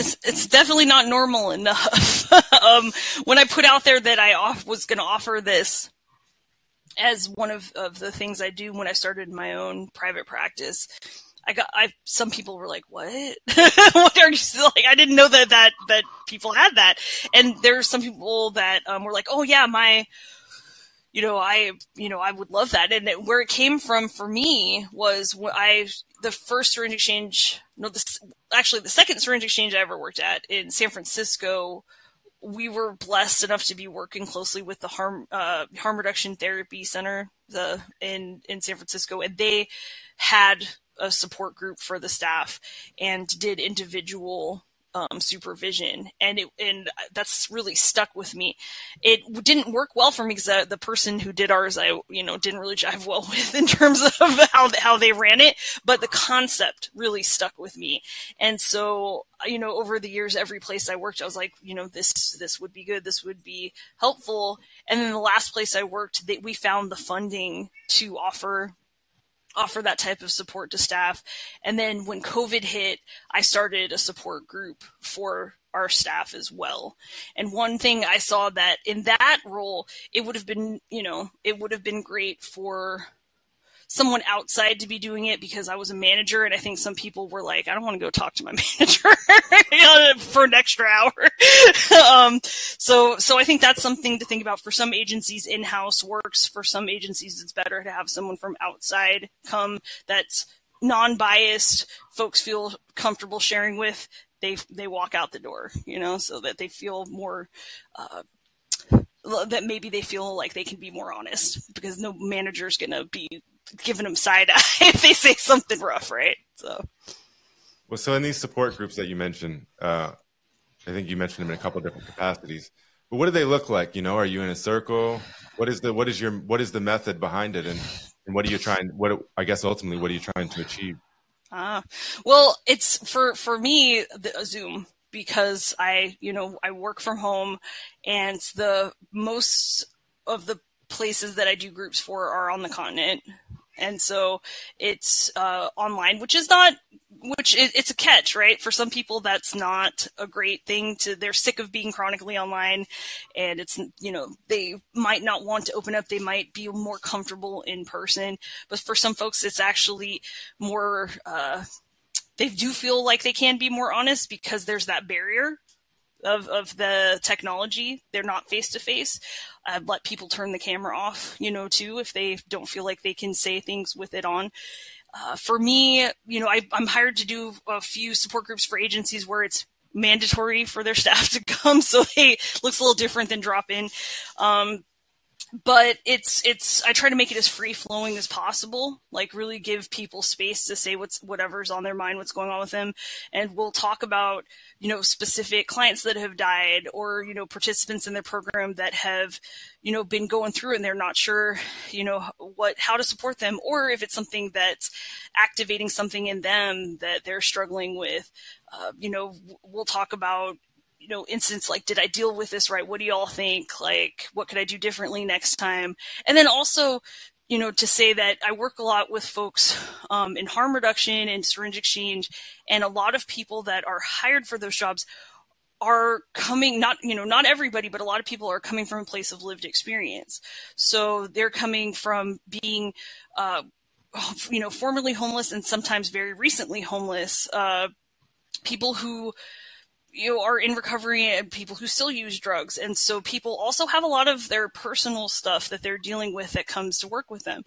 Speaker 3: It's, it's definitely not normal enough. um, when I put out there that I off, was going to offer this as one of, of the things I do when I started my own private practice, I got I some people were like, "What? what are you still like?" I didn't know that that that people had that, and there's some people that um, were like, "Oh yeah, my." You know, I, you know, I would love that. And it, where it came from for me was when I, the first syringe exchange, no, this, actually the second syringe exchange I ever worked at in San Francisco we were blessed enough to be working closely with the harm uh, harm reduction therapy center the in in San Francisco, and they had a support group for the staff and did individual um, supervision, and it and that's really stuck with me. It didn't work well for me because uh, the person who did ours, I you know didn't really jive well with in terms of how how they ran it, but the concept really stuck with me, and so you know over the years, every place I worked, I was like, you know, this this would be good, this would be helpful, and then the last place I worked, they, we found the funding to offer offer that type of support to staff. And then when COVID hit, I started a support group for our staff as well. And one thing I saw that in that role, it would have been, you know, it would have been great for someone outside to be doing it because I was a manager, and I think some people were like, I don't want to go talk to my manager for an extra hour. um, so, so I think that's something to think about. For some agencies, in-house works. For some agencies, it's better to have someone from outside come that's non-biased. Folks feel comfortable sharing with. They they walk out the door, you know, so that they feel more. Uh, that maybe they feel like they can be more honest because no manager's going to be giving them side eye if they say something rough, right? So,
Speaker 1: well, so in these support groups that you mentioned, uh, I think you mentioned them in a couple different capacities. But what do they look like? You know, are you in a circle? What is the what is your what is the method behind it, and and what are you trying? What I guess ultimately, what are you trying to achieve?
Speaker 3: Ah, well, it's for for me the Zoom because I you know I work from home, and the most of the places that I do groups for are on the continent and so it's uh, online, which is not which it's a catch, right? For some people, that's not a great thing. To they're sick of being chronically online, and it's you know they might not want to open up. They might be more comfortable in person, but for some folks, it's actually more. Uh, they do feel like they can be more honest because there's that barrier of, of the technology. They're not face to face. I'd let people turn the camera off, you know, too, if they don't feel like they can say things with it on. Uh, for me, you know, I, I'm hired to do a few support groups for agencies where it's mandatory for their staff to come, so they looks a little different than drop in. Um, but it's it's I try to make it as free flowing as possible. Like really give people space to say what's whatever's on their mind, what's going on with them, and we'll talk about you know specific clients that have died or you know participants in their program that have you know been going through and they're not sure you know what how to support them or if it's something that's activating something in them that they're struggling with. Uh, you know, we'll talk about you know, instance like, did I deal with this right? What do y'all think? Like, what could I do differently next time? And then also, you know, to say that I work a lot with folks um, in harm reduction and syringe exchange, and a lot of people that are hired for those jobs are coming not you know not everybody but a lot of people are coming from a place of lived experience so they're coming from being uh, you know formerly homeless and sometimes very recently homeless uh, people who you are in recovery and people who still use drugs. And so people also have a lot of their personal stuff that they're dealing with that comes to work with them.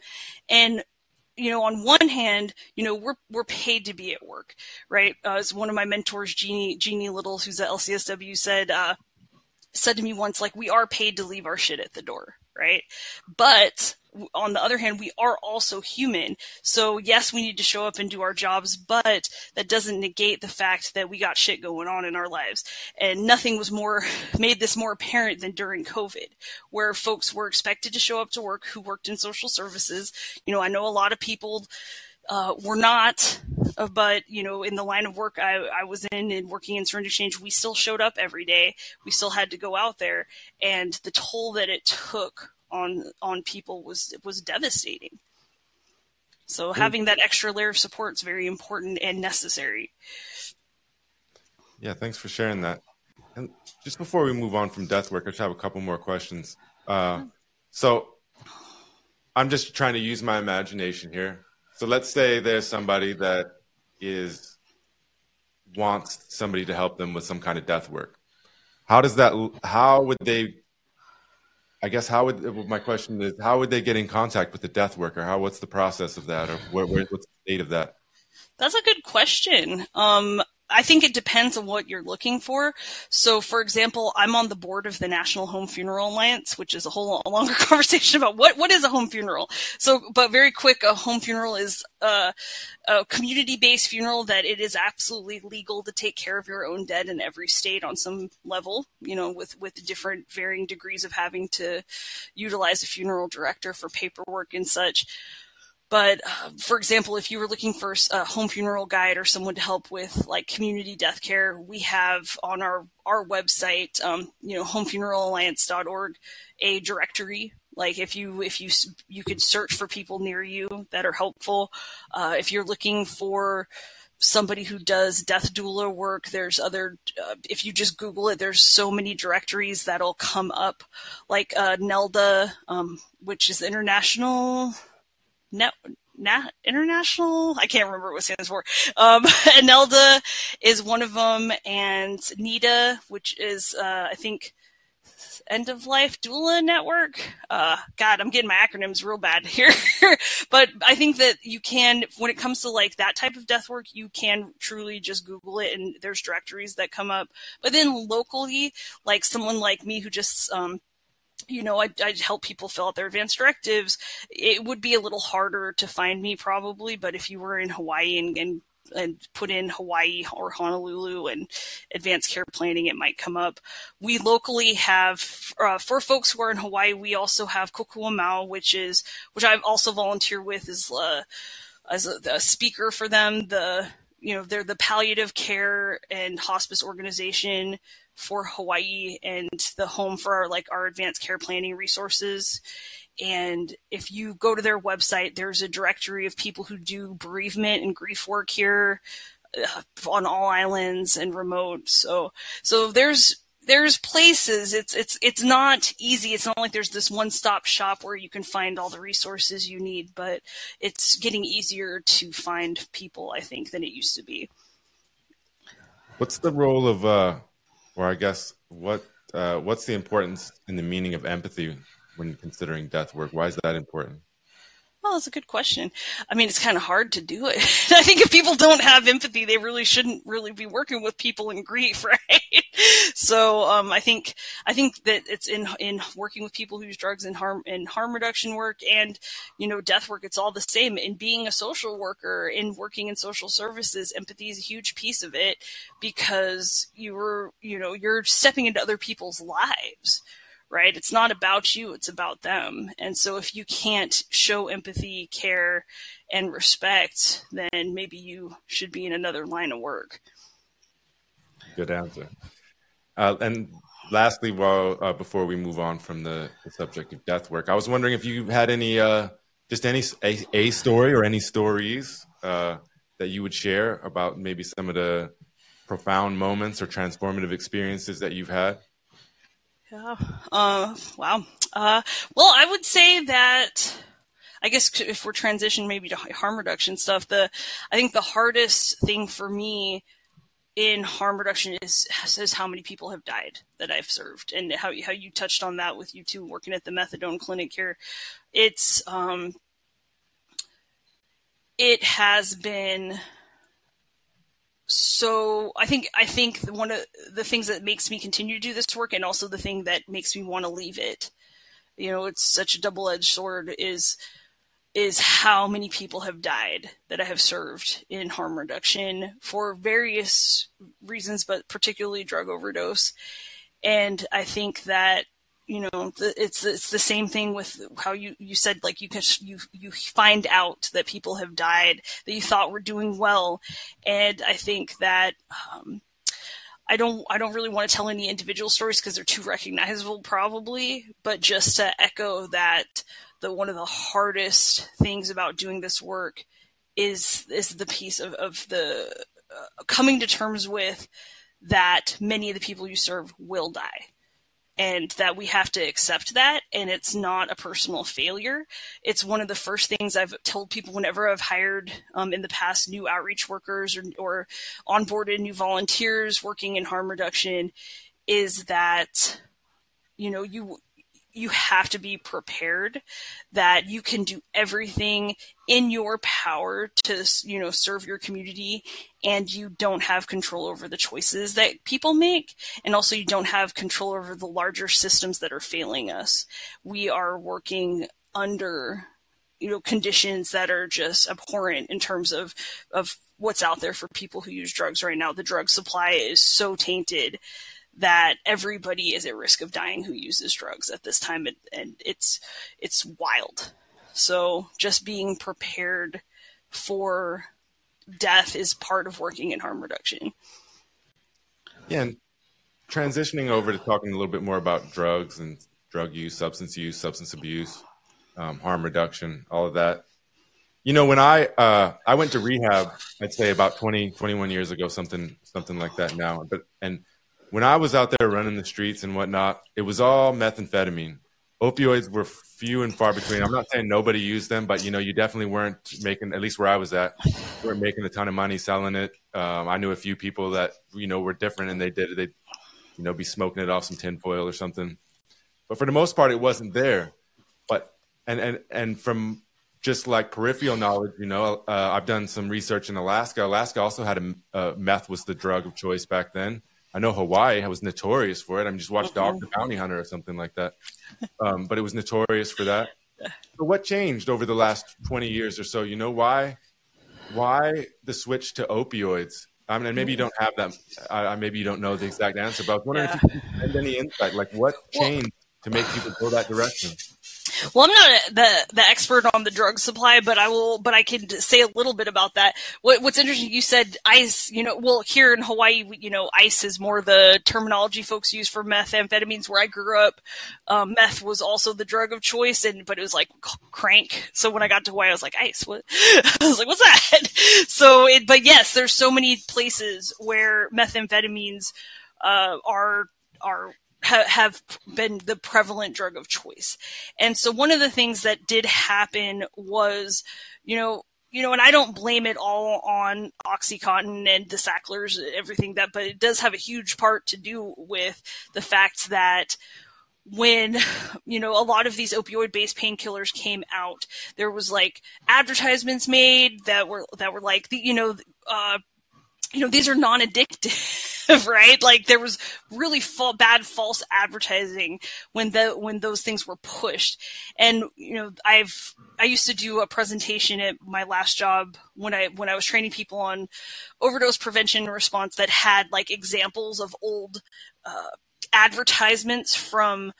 Speaker 3: And you know, on one hand, you know, we're we're paid to be at work, right? Uh, as one of my mentors, Jeannie Jeannie Little, who's at LCSW, said uh, said to me once, like, we are paid to leave our shit at the door, right? But on the other hand, we are also human. So yes, we need to show up and do our jobs, but that doesn't negate the fact that we got shit going on in our lives. And nothing was more, made this more apparent than during COVID, where folks were expected to show up to work who worked in social services. You know, I know a lot of people, uh, were not, uh, but you know, in the line of work I, I was in and working in syringe exchange, we still showed up every day. We still had to go out there, and the toll that it took on on people was was devastating. So having that extra layer of support is very important and necessary.
Speaker 1: Yeah, thanks for sharing that. And just before we move on from death work, I just have a couple more questions. Uh, so I'm just trying to use my imagination here. So let's say there's somebody that is wants somebody to help them with some kind of death work. How does that? How would they? I guess how would my question is how would they get in contact with the death worker? How what's the process of that, or where, where, what's the state of that?
Speaker 3: That's a good question. Um, I think it depends on what you're looking for. So, for example, I'm on the board of the National Home Funeral Alliance, which is a whole longer conversation about what, what is a home funeral. So, but very quick, a home funeral is a, a community-based funeral that it is absolutely legal to take care of your own dead in every state on some level, you know, with, with different varying degrees of having to utilize a funeral director for paperwork and such. But uh, for example, if you were looking for a home funeral guide or someone to help with like community death care, we have on our our website, um, you know, homefuneralalliance.org, a directory. Like if you if you you could search for people near you that are helpful. Uh, if you're looking for somebody who does death doula work. There's other, uh, if you just Google it, there's so many directories that'll come up, like uh, NELDA, um, which is International net, nat, international. I can't remember what it stands for. Um, INELDA is one of them, and NEDA, which is uh, I think end of life doula network. Uh, God, I'm getting my acronyms real bad here, but I think that you can, when it comes to like that type of death work, you can truly just Google it and there's directories that come up. But then locally, like someone like me who just um, you know, I'd, I'd, help people fill out their advance directives. It would be a little harder to find me probably, but if you were in Hawaii and, and, and put in Hawaii or Honolulu and advanced care planning, it might come up. We locally have, uh, for folks who are in Hawaii, we also have Kokua Mau, which is, which I've also volunteered with as, uh, as a, a speaker for them. The, you know, they're the palliative care and hospice organization for Hawaii and the home for our like our advanced care planning resources. And if you go to their website, there's a directory of people who do bereavement and grief work here uh, on all islands and remote. So so there's there's places it's it's it's not easy it's not like there's this one stop shop where you can find all the resources you need but it's getting easier to find people i think than it used to be
Speaker 1: what's the role of uh or I guess what uh, what's the importance and the meaning of empathy when considering death work? Why is that important?
Speaker 3: Well, that's a good question. I mean, it's kind of hard to do it. I think if people don't have empathy, they really shouldn't really be working with people in grief, right? so, um, I think, I think that it's in, in working with people who use drugs and harm, and harm reduction work and, you know, death work, it's all the same. In being a social worker, in working in social services, empathy is a huge piece of it because you were, you know, you're stepping into other people's lives right? It's not about you, it's about them. And so if you can't show empathy, care, and respect, then maybe you should be in another line of work.
Speaker 1: Good answer. Uh, and lastly, well, uh, before we move on from the, the, subject of death work, I was wondering if you had any, uh, just any a, a, story or any stories uh, that you would share about maybe some of the profound moments or transformative experiences that you've had.
Speaker 3: Yeah. Uh, wow. Uh, well, I would say that. I guess if we're transitioning maybe to harm reduction stuff, the I think the hardest thing for me in harm reduction is is how many people have died that I've served, and how how you touched on that with you two working at the methadone clinic here. It's um, it has been so I think I think one of the things that makes me continue to do this work, and also the thing that makes me want to leave it, you know, it's such a double edged sword is is how many people have died that I have served in harm reduction for various reasons, but particularly drug overdose. And I think that you know it's it's the same thing with how you you said like you can you you find out that people have died that you thought were doing well. And i think that um, I don't I don't really want to tell any individual stories because they're too recognizable probably, but just to echo that the one of the hardest things about doing this work is is the piece of, of the uh, coming to terms with that many of the people you serve will die and that we have to accept that and it's not a personal failure. It's one of the first things i've told people whenever i've hired um, in the past new outreach workers or, or onboarded new volunteers working in harm reduction is that you know you you have to be prepared that you can do everything in your power to you know serve your community and you don't have control over the choices that people make and also you don't have control over the larger systems that are failing us. We are working under you know conditions that are just abhorrent in terms of of what's out there for people who use drugs right now. The drug supply is so tainted that everybody is at risk of dying who uses drugs at this time and it's it's wild. So just being prepared for death is part of working in harm reduction.
Speaker 1: Yeah and transitioning over to talking a little bit more about drugs and drug use substance use substance abuse um, harm reduction all of that. You know when i uh, i went to rehab i'd say about 20 21 years ago something something like that now but and when I was out there running the streets and whatnot, it was all methamphetamine. Opioids were few and far between. I'm not saying nobody used them, but you know, you definitely weren't making. At least where I was at, weren't making a ton of money selling it. Um, I knew a few people that you know were different, and they did. They'd, you know, be smoking it off some tinfoil or something. But for the most part, it wasn't there. But and and and from just like peripheral knowledge, you know, uh, I've done some research in Alaska. Alaska also had a uh, meth was the drug of choice back then. I know Hawaii was notorious for it. I mean, just watch mm-hmm. Dog the Bounty Hunter or something like that. Um, but it was notorious for that. So what changed over the last 20 years or so? You know, why, why the switch to opioids? I mean, maybe you don't have that. I, maybe you don't know the exact answer, but I was wondering yeah. if you could any insight. Like, what changed to make people go that direction?
Speaker 3: Well, I'm not the the expert on the drug supply, but I will. But I can say a little bit about that. What, what's interesting, you said ice. You know, well, here in Hawaii, you know, ice is more the terminology folks use for methamphetamines. Where I grew up, um, meth was also the drug of choice, and but it was like crank. So when I got to Hawaii, I was like, ice. What? I was like, what's that? So, it, but yes, there's so many places where methamphetamines uh, are are ha- have been the prevalent drug of choice. And so one of the things that did happen was, you know, you know, and I don't blame it all on OxyContin and the Sacklers, everything that, but it does have a huge part to do with the fact that when you know a lot of these opioid based painkillers came out there was like advertisements made that were that were like the you know uh you know these are non-addictive right? Like there was really bad false advertising when the when those things were pushed. And you know, I've I used to do a presentation at my last job when I when I was training people on overdose prevention response that had like examples of old uh, advertisements from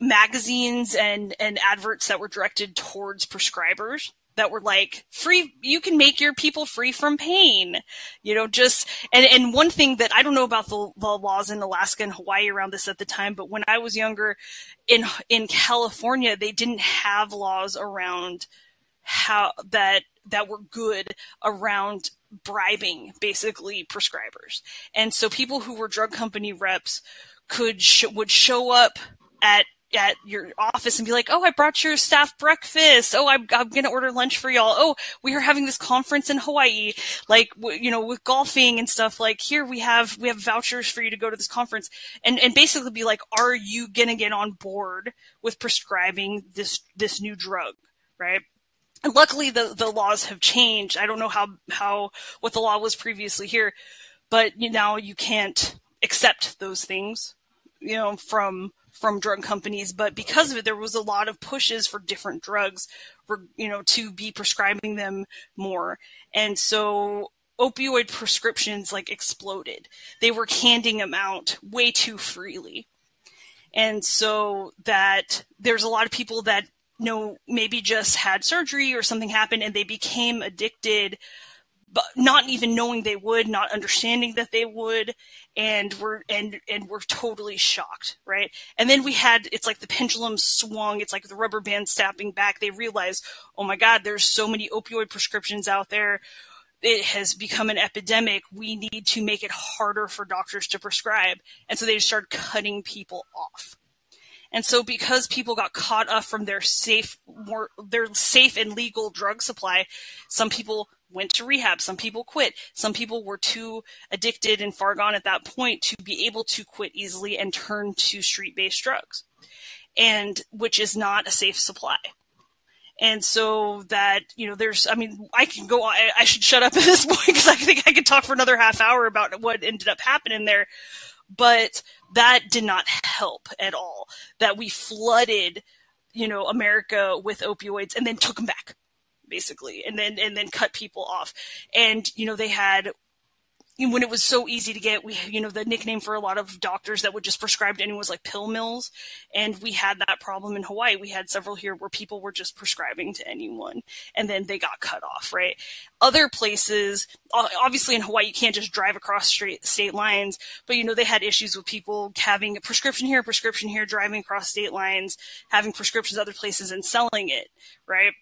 Speaker 3: magazines and and adverts that were directed towards prescribers that were like free you can make your people free from pain. You know just and and one thing that i don't know about the, the laws in alaska and hawaii around this at the time but when i was younger in in california they didn't have laws around how that that were good around bribing basically prescribers. And so people who were drug company reps could sh- would show up at at your office and be like, "Oh, I brought your staff breakfast. Oh, I'm, I'm to order lunch for y'all. Oh, we are having this conference in Hawaii, like you know, with golfing and stuff. Like here we have we have vouchers for you to go to this conference, and and basically be like, are you to get on board with prescribing this this new drug, right?" And luckily, the the laws have changed. I don't know how how what the law was previously here, but you now you can't accept those things, you know, from from drug companies, but because of it, there was a lot of pushes for different drugs, for, you know, to be prescribing them more. And so opioid prescriptions like exploded. They were handing them out way too freely. And so that there's a lot of people that you know maybe just had surgery or something happened and they became addicted but not even knowing they would, not understanding that they would, and we're and and we're totally shocked, right? And then we had it's like the pendulum swung, it's like the rubber band snapping back. They realized, oh my God, there's so many opioid prescriptions out there. It has become an epidemic. We need to make it harder for doctors to prescribe. And so they just started cutting people off. And so because people got caught up from their safe, more, their safe and legal drug supply, some people went to rehab. Some people quit. Some people were too addicted and far gone at that point to be able to quit easily and turn to street based drugs. And which is not a safe supply. And so that, you know, there's, I mean, I can go, I, I should shut up at this point because I think I could talk for another half hour about what ended up happening there. But that did not help at all. That we flooded, you know, America with opioids and then took them back basically, and then and then cut people off. And you know they had when it was so easy to get, we, you know, the nickname for a lot of doctors that would just prescribe to anyone was like pill mills. And we had that problem in Hawaii. We had several here where people were just prescribing to anyone and then they got cut off, right? Other places, obviously in Hawaii, you can't just drive across straight state lines, but you know, they had issues with people having a prescription here, a prescription here, driving across state lines, having prescriptions other places and selling it, right?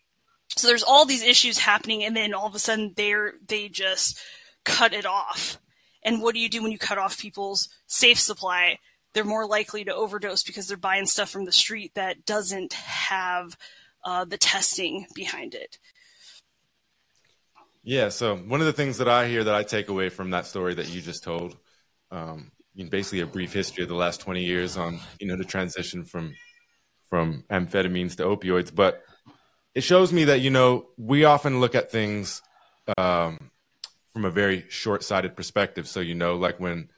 Speaker 3: So there's all these issues happening, and then all of a sudden they're they just cut it off. And what do you do when you cut off people's safe supply? They're more likely to overdose because they're buying stuff from the street that doesn't have uh, the testing behind it.
Speaker 1: Yeah. So one of the things that I hear that I take away from that story that you just told, um, basically a brief history of the last 20 years on, you know, the transition from from amphetamines to opioids, but it shows me that you know we often look at things um, from a very short-sighted perspective. So you know, like when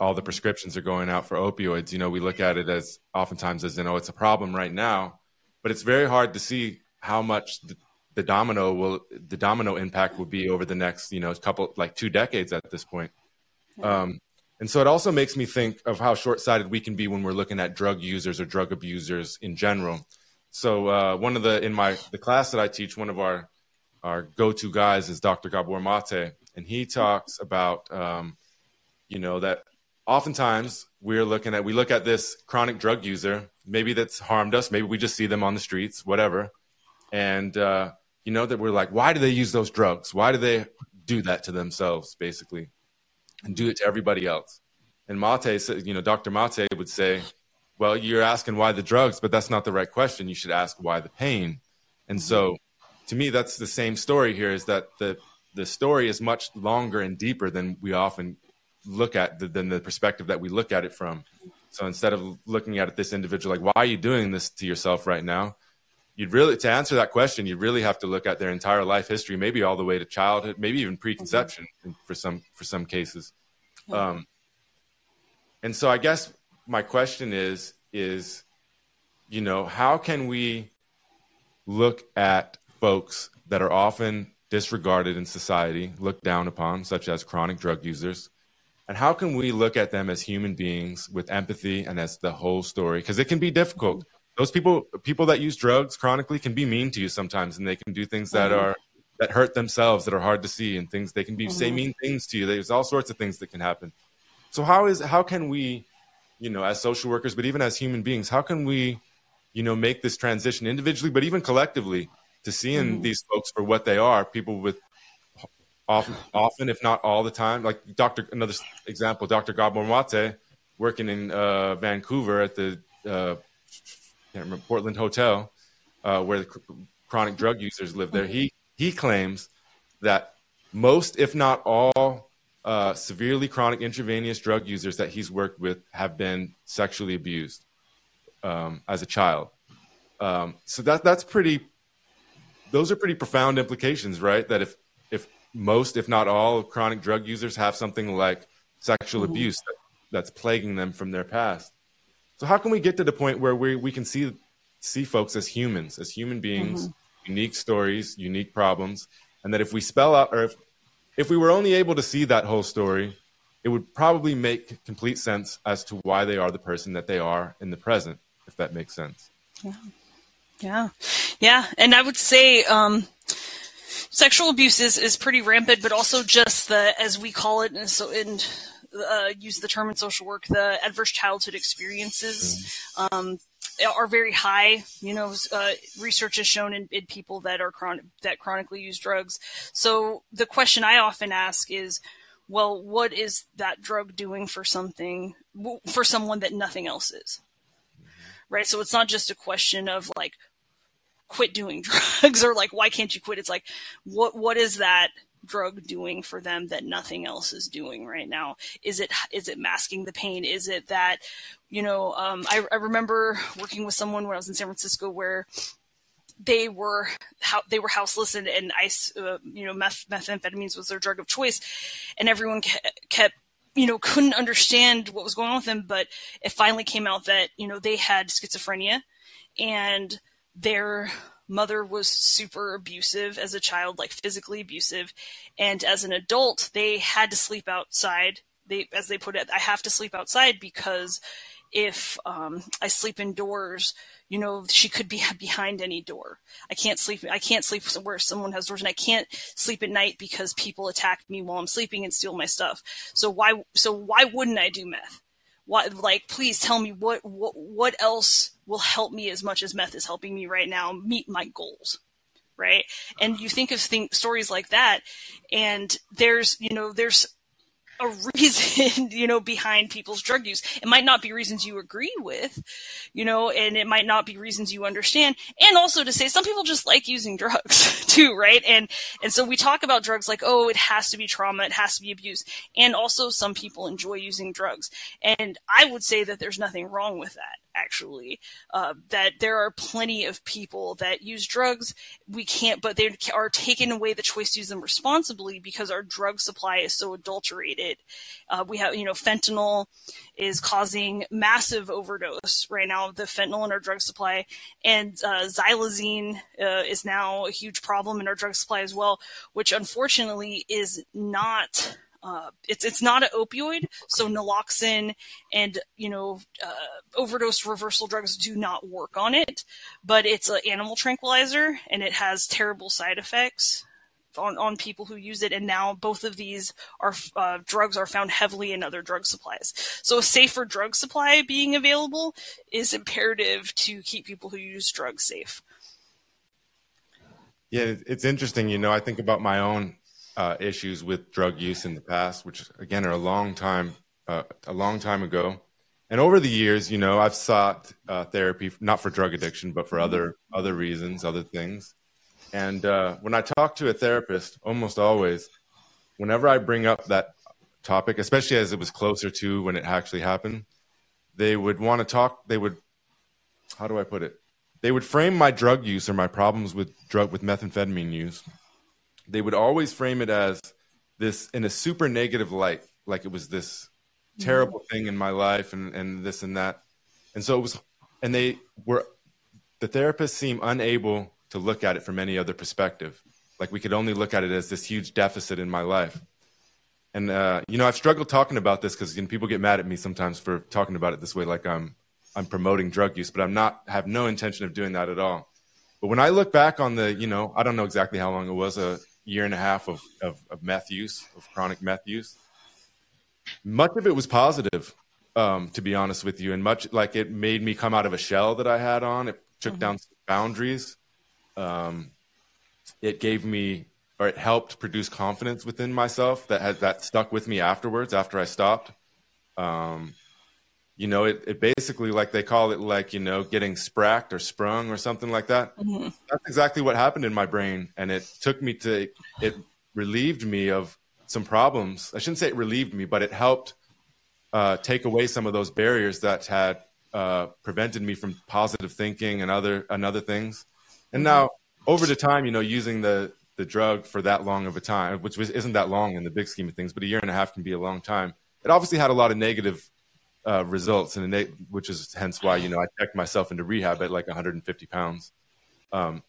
Speaker 1: all the prescriptions are going out for opioids, you know, we look at it as oftentimes as you know it's a problem right now, but it's very hard to see how much the, the domino will the domino impact will be over the next you know couple like two decades at this point. Um, and so it also makes me think of how short-sighted we can be when we're looking at drug users or drug abusers in general. So uh, one of the in my the class that I teach, one of our our go-to guys is Dr. Gabor Mate, and he talks about um, you know that oftentimes we're looking at we look at this chronic drug user, maybe that's harmed us, maybe we just see them on the streets, whatever, and uh, you know that we're like, why do they use those drugs? Why do they do that to themselves, basically, and do it to everybody else? And Mate, you know, Dr. Mate would say, well, you're asking why the drugs, but that's not the right question. You should ask why the pain. And so to me, that's the same story here is that the, the story is much longer and deeper than we often look at, the, than the perspective that we look at it from. So instead of looking at it, this individual, like, why are you doing this to yourself right now? You'd really, to answer that question, you'd really have to look at their entire life history, maybe all the way to childhood, maybe even preconception mm-hmm. for some, for some cases. Um, and so I guess my question is is you know how can we look at folks that are often disregarded in society looked down upon such as chronic drug users? And how can we look at them as human beings with empathy and as the whole story? Because it can be difficult. Those people people that use drugs chronically can be mean to you sometimes and they can do things that mm-hmm. are that hurt themselves that are hard to see and things they can be mm-hmm. say mean things to you. There's all sorts of things that can happen. So how is how can we you know, as social workers, but even as human beings, how can we, you know, make this transition individually, but even collectively to seeing mm-hmm. these folks for what they are, people with often, often, if not all the time, like Dr. Another example, Dr. Gabor Mate, working in uh, Vancouver at the uh, remember, Portland Hotel, uh, where the chronic drug users live there. He he claims that most, if not all, uh, severely chronic intravenous drug users that he's worked with have been sexually abused um, as a child. Um, so that that's pretty. Those are pretty profound implications, right? That if if most, if not all, chronic drug users have something like sexual mm-hmm. abuse that, that's plaguing them from their past. So how can we get to the point where we we can see see folks as humans, as human beings, mm-hmm. unique stories, unique problems, and that if we spell out or if if we were only able to see that whole story, it would probably make complete sense as to why they are the person that they are in the present, if that makes sense.
Speaker 3: Yeah. Yeah. Yeah. And I would say, um, sexual abuse is, is pretty rampant, but also just the, as we call it, and so in uh, use the term in social work, the adverse childhood experiences um, are very high. You know, uh, research has shown in, in people that are chronic that chronically use drugs. So the question I often ask is, well, what is that drug doing for something for someone that nothing else is? Right. So it's not just a question of like quit doing drugs or like why can't you quit? It's like what what is that drug doing for them that nothing else is doing right now? Is it is it masking the pain? Is it that you know? Um, I, I remember working with someone when I was in San Francisco where they were they were houseless and, and ice, uh, you know, meth, methamphetamines was their drug of choice, and everyone kept you know couldn't understand what was going on with them. But it finally came out that you know they had schizophrenia, and their mother was super abusive as a child, like physically abusive. And as an adult, they had to sleep outside. They, as they put it, I have to sleep outside because if um, I sleep indoors, you know, she could be behind any door. I can't sleep. I can't sleep where someone has doors, and I can't sleep at night because people attack me while I'm sleeping and steal my stuff. So why? So why wouldn't I do meth? What? Like, please tell me what what what else will help me as much as meth is helping me right now meet my goals right and you think of think, stories like that and there's you know there's a reason, you know, behind people's drug use. It might not be reasons you agree with, you know, and it might not be reasons you understand. And also to say some people just like using drugs too, right? And, and so we talk about drugs like, oh, it has to be trauma, it has to be abuse. And also some people enjoy using drugs. And I would say that there's nothing wrong with that actually uh, that there are plenty of people that use drugs we can't but they are taking away the choice to use them responsibly because our drug supply is so adulterated uh, we have you know fentanyl is causing massive overdose right now of the fentanyl in our drug supply. And uh, xylazine uh, is now a huge problem in our drug supply as well which unfortunately is not uh, it's it's not an opioid, so naloxone and you know uh, overdose reversal drugs do not work on it, but it's an animal tranquilizer and it has terrible side effects on, on people who use it. And now both of these are uh, drugs are found heavily in other drug supplies. So a safer drug supply being available is imperative to keep people who use drugs safe.
Speaker 1: Yeah, it's interesting. You know, I think about my own uh, issues with drug use in the past, which again are a long time uh, a long time ago. And over the years, you know, I've sought uh, therapy not for drug addiction, but for other other reasons, other things. And uh, when I talk to a therapist, almost always, whenever I bring up that topic, especially as it was closer to when it actually happened, they would want to talk. They would, how do I put it? They would frame my drug use or my problems with drug with methamphetamine use they would always frame it as this in a super negative light, like it was this terrible thing in my life and, and this and that. And so it was, and they were, the therapists seem unable to look at it from any other perspective. Like we could only look at it as this huge deficit in my life. And, uh, you know, I've struggled talking about this because you know, people get mad at me sometimes for talking about it this way, like I'm, I'm promoting drug use, but I'm not, have no intention of doing that at all. But when I look back on the, you know, I don't know exactly how long it was, a, year and a half of, of, of meth use, of chronic meth use. Much of it was positive, um, to be honest with you, and much like it made me come out of a shell that I had on. It took mm-hmm. down boundaries. Um, it gave me, or it helped produce confidence within myself that had that stuck with me afterwards. After I stopped, um, you know, it, it basically like they call it like, you know, getting spracked or sprung or something like that. Mm-hmm. That's exactly what happened in my brain. And it took me to, it relieved me of some problems. I shouldn't say it relieved me, but it helped uh, take away some of those barriers that had uh, prevented me from positive thinking and other, and other things. And mm-hmm. now over the time, you know, using the, the drug for that long of a time, which was, isn't that long in the big scheme of things, but a year and a half can be a long time. It obviously had a lot of negative uh, results, and they, which is hence why you know I checked myself into rehab at like 150 pounds. Um,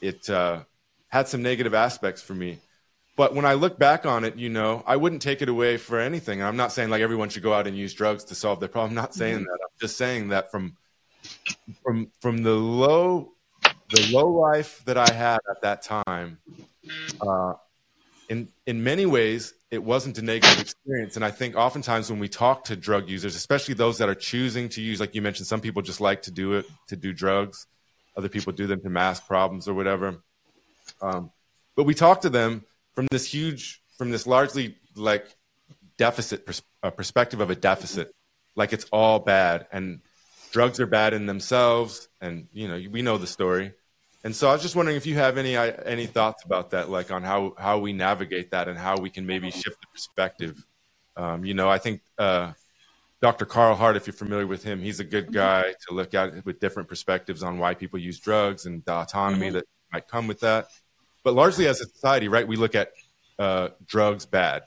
Speaker 1: it uh, had some negative aspects for me, but when I look back on it, you know, I wouldn't take it away for anything. And I'm not saying like everyone should go out and use drugs to solve their problem. I'm not saying mm-hmm. that. I'm just saying that from from from the low the low life that I had at that time, uh, in in many ways it wasn't a negative experience. And i think oftentimes when we talk to drug users especially those that are choosing to use like you mentioned some people just like to do it to do drugs. Other people do them to mask problems or whatever. Um, but we talk to them from this huge from this largely like deficit pers- uh, perspective of a deficit. Like it's all bad and drugs are bad in themselves and you know we know the story and so I was just wondering if you have any any thoughts about that, like on how how we navigate that and how we can maybe shift the perspective. Um, you know, I think uh, Dr. Carl Hart, if you're familiar with him, he's a good guy to look at with different perspectives on why people use drugs and the autonomy mm-hmm. that might come with that. But largely as a society, right, we look at uh, drugs bad,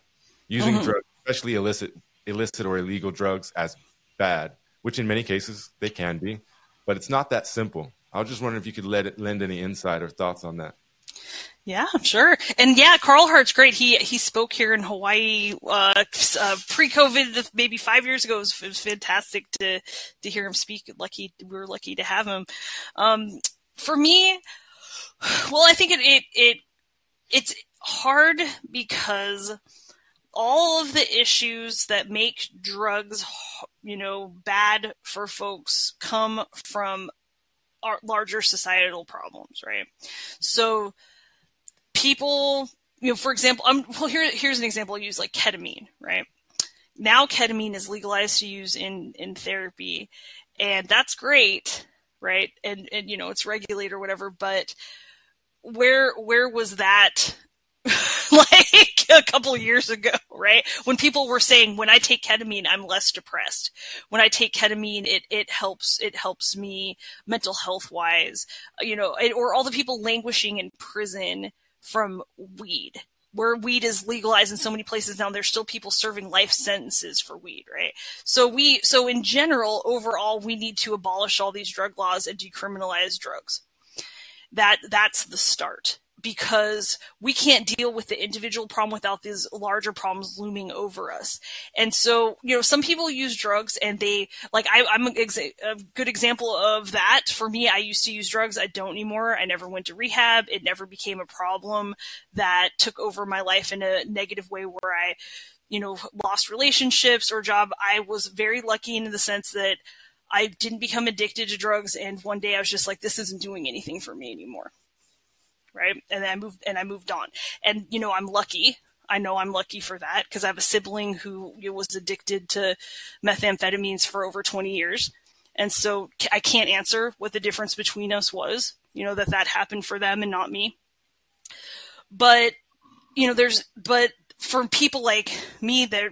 Speaker 1: using mm-hmm. drugs, especially illicit illicit or illegal drugs, as bad, which in many cases they can be, but it's not that simple. I was just wondering if you could let lend any insight or thoughts on that.
Speaker 3: Yeah, sure. And yeah, Carl Hart's great. He he spoke here in Hawaii uh, uh, pre-COVID, maybe five years ago. It was, it was, fantastic to to hear him speak. Lucky we were lucky to have him. Um, for me, well, I think it it, it it's hard because all of the issues that make drugs, you know, bad for folks come from larger societal problems, right? So people, you know, for example, I'm, well, here, here's an example I use like ketamine, right? Now ketamine is legalized to use in, in therapy and that's great, right? And, and, you know, it's regulated or whatever, but where, where was that like a couple years ago, right? When people were saying, when I take ketamine, I'm less depressed. When I take ketamine, it, it helps, it helps me mental health wise, you know, it, or all the people languishing in prison from weed, where weed is legalized in so many places now, there's still people serving life sentences for weed, right? So we, so in general, overall, we need to abolish all these drug laws and decriminalize drugs. That, that's the start because we can't deal with the individual problem without these larger problems looming over us. And so, you know, some people use drugs and they, like, I, am a, a good example of that. For me, I used to use drugs. I don't anymore. I never went to rehab. It never became a problem that took over my life in a negative way where I, you know, lost relationships or job. I was very lucky in the sense that I didn't become addicted to drugs. And one day I was just like, this isn't doing anything for me anymore right? And I moved and I moved on. And you know, I'm lucky. I know I'm lucky for that because I have a sibling who was addicted to methamphetamines for over 20 years. And so I can't answer what the difference between us was, you know, that that happened for them and not me. But, you know, there's, but for people like me, that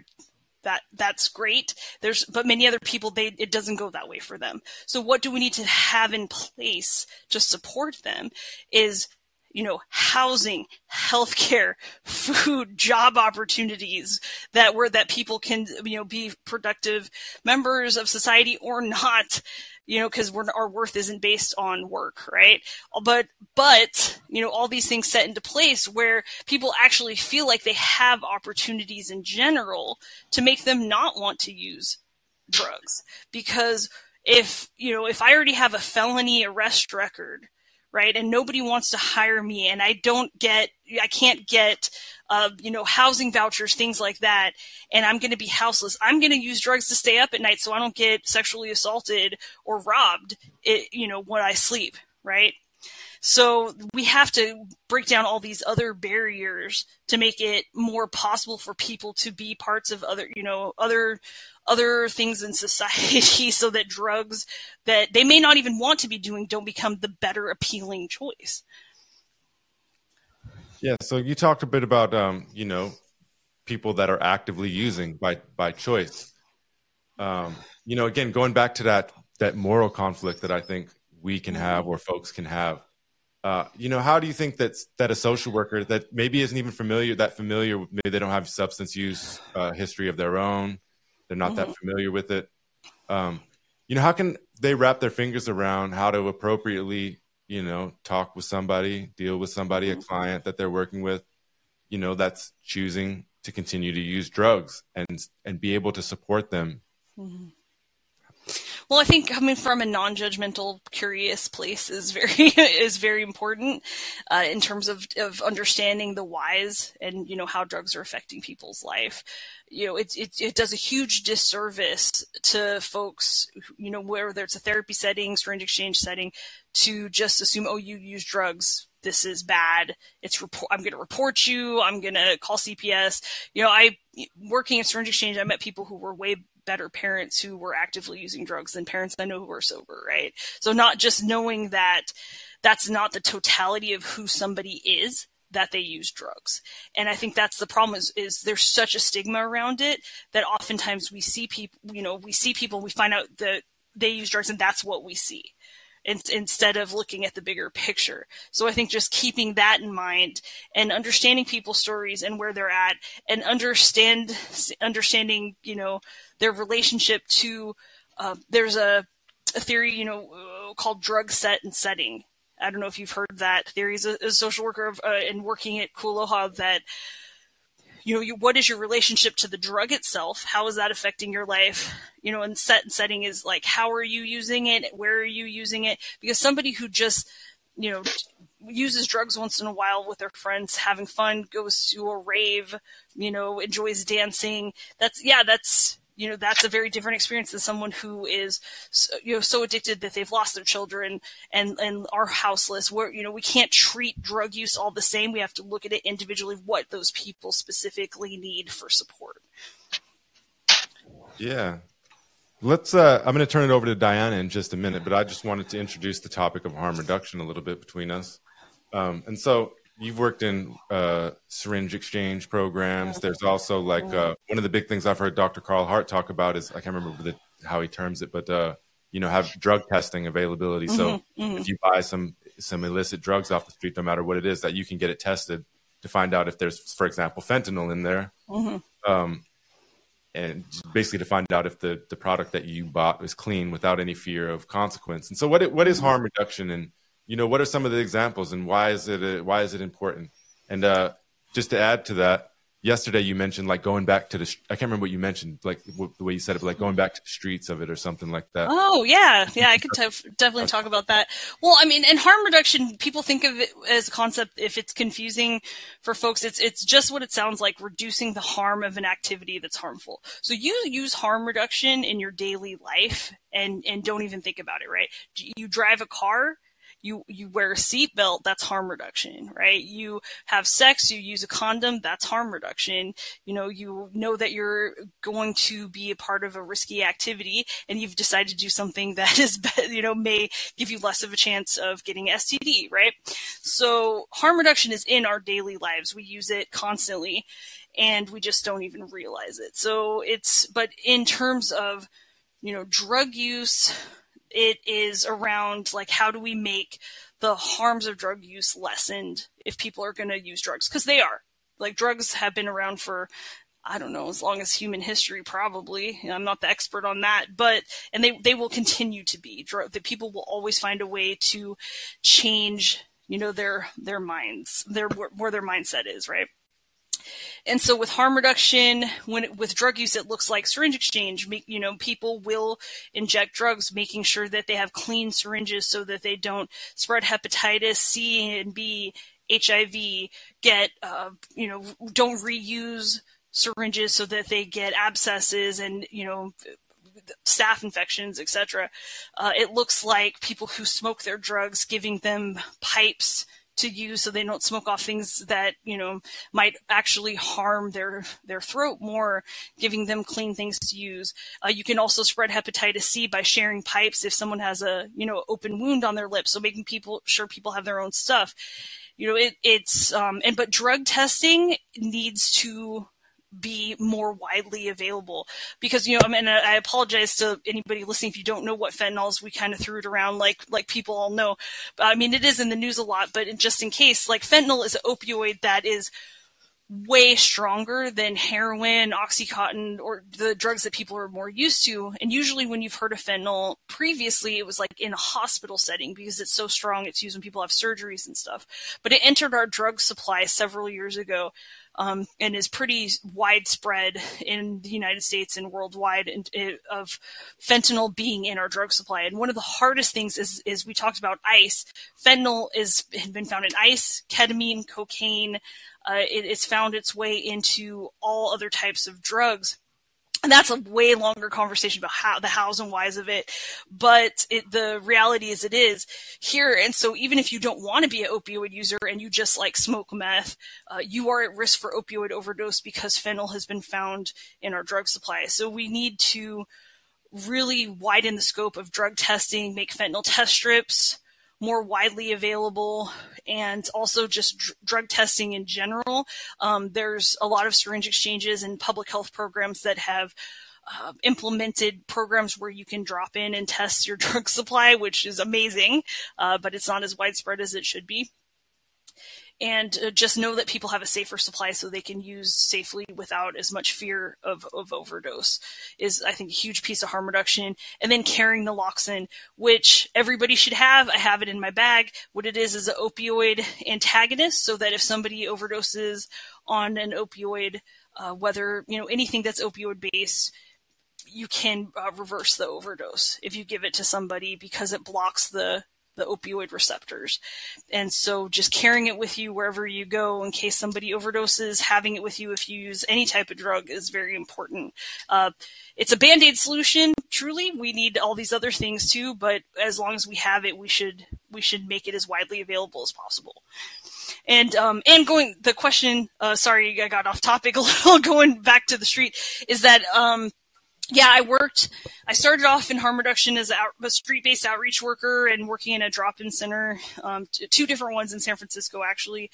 Speaker 3: that that's great. There's, but many other people, they, it doesn't go that way for them. So what do we need to have in place to support them is you know, housing, healthcare, food, job opportunities that were that people can, you know, be productive members of society or not, you know, because our worth isn't based on work, right? But, but, you know, all these things set into place where people actually feel like they have opportunities in general to make them not want to use drugs. Because if, you know, if I already have a felony arrest record, right? And nobody wants to hire me, and I don't get, I can't get, uh, you know, housing vouchers, things like that, and I'm going to be houseless. I'm going to use drugs to stay up at night so I don't get sexually assaulted or robbed, it, you know, when I sleep, right? So we have to break down all these other barriers to make it more possible for people to be parts of other, you know, other other things in society so that drugs that they may not even want to be doing don't become the better appealing choice.
Speaker 1: Yeah, so you talked a bit about um, you know people that are actively using by by choice. Um, you know, again, going back to that that moral conflict that I think we can have or folks can have. Uh, you know, how do you think that that a social worker that maybe isn't even familiar that familiar, maybe they don't have substance use uh, history of their own, they're not mm-hmm. that familiar with it. Um, you know, how can they wrap their fingers around how to appropriately, you know, talk with somebody, deal with somebody, mm-hmm. a client that they're working with, you know, that's choosing to continue to use drugs and and be able to support them.
Speaker 3: Mm-hmm. Well, I think coming from a non-judgmental, curious place is very is very important uh, in terms of of understanding the whys and you know how drugs are affecting people's life. You know, it it, it does a huge disservice to folks. You know, whether it's a therapy setting, syringe exchange setting, to just assume, oh, you use drugs. This is bad. It's report. I'm going to report you. I'm going to call CPS. You know, I working at syringe exchange. I met people who were way better parents who were actively using drugs than parents I know who are sober, right? So not just knowing that that's not the totality of who somebody is that they use drugs. And I think that's the problem is, is there's such a stigma around it that oftentimes we see people, you know, we see people, we find out that they use drugs and that's what we see in, instead of looking at the bigger picture. So I think just keeping that in mind and understanding people's stories and where they're at and understand, understanding, you know, their relationship to, uh, there's a, a theory, you know, called drug set and setting. I don't know if you've heard that theory as a, a social worker of, uh, and working at Ku Aloha that you know, you, what is your relationship to the drug itself? How is that affecting your life? You know, and set and setting is like, how are you using it? Where are you using it? Because somebody who just, you know, uses drugs once in a while with their friends, having fun, goes to a rave, you know, enjoys dancing. That's, yeah, that's, you know that's a very different experience than someone who is you know so addicted that they've lost their children and and are houseless. Where you know we can't treat drug use all the same. We have to look at it individually what those people specifically need for support.
Speaker 1: Yeah. Let's uh i'm going to turn it over to diana in just a minute but i just wanted to introduce the topic of harm reduction a little bit between us. Um, and so you've worked in uh, syringe exchange programs. There's also like uh, one of the big things I've heard Dr. Carl Hart talk about is I can't remember the, how he terms it, but uh, you know, have drug testing availability. Mm-hmm, so mm-hmm. if you buy some some illicit drugs off the street, no matter what it is, that you can get it tested to find out if there's, for example, fentanyl in there. Mm-hmm. Um, and basically to find out if the, the product that you bought was clean without any fear of consequence. And so, what what is harm reduction and you know, what are some of the examples and why is it a, why is it important? And uh, just to add to that, yesterday you mentioned like going back to the I can't remember what you mentioned like the way you said it, but like going back to the streets of it or something like that.
Speaker 3: Oh yeah, yeah, I could t- definitely talk about that. Well, I mean, and harm reduction, people think of it as a concept. If it's confusing for folks, it's it's just what it sounds like: reducing the harm of an activity that's harmful. So you use harm reduction in your daily life, and and don't even think about it. Right? You drive a car you you wear a seatbelt, that's harm reduction, right? You have sex, you use a condom, that's harm reduction. You know, you know that you're going to be a part of a risky activity, and you've decided to do something that is, you know, may give you less of a chance of getting STD, right? So harm reduction is in our daily lives. We use it constantly, and we just don't even realize it. So it's, but in terms of you know, drug use, it is around like how do we make the harms of drug use lessened if people are going to use drugs because they are like drugs have been around for I don't know, as long as human history, probably. I'm not the expert on that, but and they they will continue to be. The people will always find a way to change, you know, their their minds, their where their mindset is, right? And so with harm reduction, when it, with drug use, it looks like syringe exchange. You know, people will inject drugs, making sure that they have clean syringes so that they don't spread hepatitis C and B, HIV, get, uh, you know, don't reuse syringes so that they get abscesses and, you know, staph infections, etc. Uh, it looks like people who smoke their drugs, giving them pipes to use so they don't smoke off things that you know might actually harm their their throat more giving them clean things to use. Uh, you can also spread hepatitis c by sharing pipes if someone has a you know open wound on their lip so making people sure people have their own stuff. You know it, it's um and but drug testing needs to be more widely available because you know I mean I apologize to anybody listening if you don't know what fentanyl is we kind of threw it around like like people all know I mean it is in the news a lot but just in case like fentanyl is an opioid that is way stronger than heroin, oxycontin, or the drugs that people are more used to. And usually, when you've heard of fentanyl previously, it was like in a hospital setting because it's so strong. It's used when people have surgeries and stuff. But it entered our drug supply several years ago um, and is pretty widespread in the United States and worldwide in, in, of fentanyl being in our drug supply. And one of the hardest things is, is we talked about ice. Fentanyl is been found in ice, ketamine, cocaine. Uh, it, it's found its way into all other types of drugs and that's a way longer conversation about how the hows and whys of it. But it, the reality is it is here. And so even if you don't want to be an opioid user and you just like smoke meth uh, you are at risk for opioid overdose because fentanyl has been found in our drug supply. So we need to really widen the scope of drug testing make fentanyl test strips more widely available and also just dr- drug testing in general. Um, there's a lot of syringe exchanges and public health programs that have uh, implemented programs where you can drop in and test your drug supply, which is amazing, uh, but it's not as widespread as it should be and uh, just know that people have a safer supply so they can use safely without as much fear of, of overdose is I think a huge piece of harm reduction. And then carrying naloxone, which everybody should have. I have it in my bag. What it is is an opioid antagonist so that if somebody overdoses on an opioid, uh, whether, you know, anything that's opioid based, you can uh, reverse the overdose if you give it to somebody because it blocks the the opioid receptors. And so just carrying it with you wherever you go in case somebody overdoses, having it with you if you use any type of drug is very important. Uh, it's a band-aid solution. Truly, we need all these other things too, but as long as we have it, we should, we should make it as widely available as possible. And um, and going the question, uh, sorry, I got off topic a little. Going back to the street, is that um, yeah, I worked. I started off in harm reduction as a, street-based outreach worker and working in a drop-in center, um, t- two different ones in San Francisco. Actually,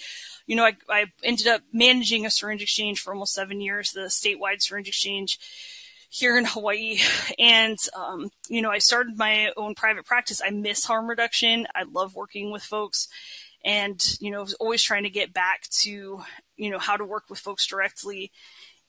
Speaker 3: you know, I, I ended up managing a syringe exchange for almost seven years, the statewide syringe exchange here in Hawaii. And, um, you know, I started my own private practice. I miss harm reduction. I love working with folks and, you know, always trying to get back to, you know, how to work with folks directly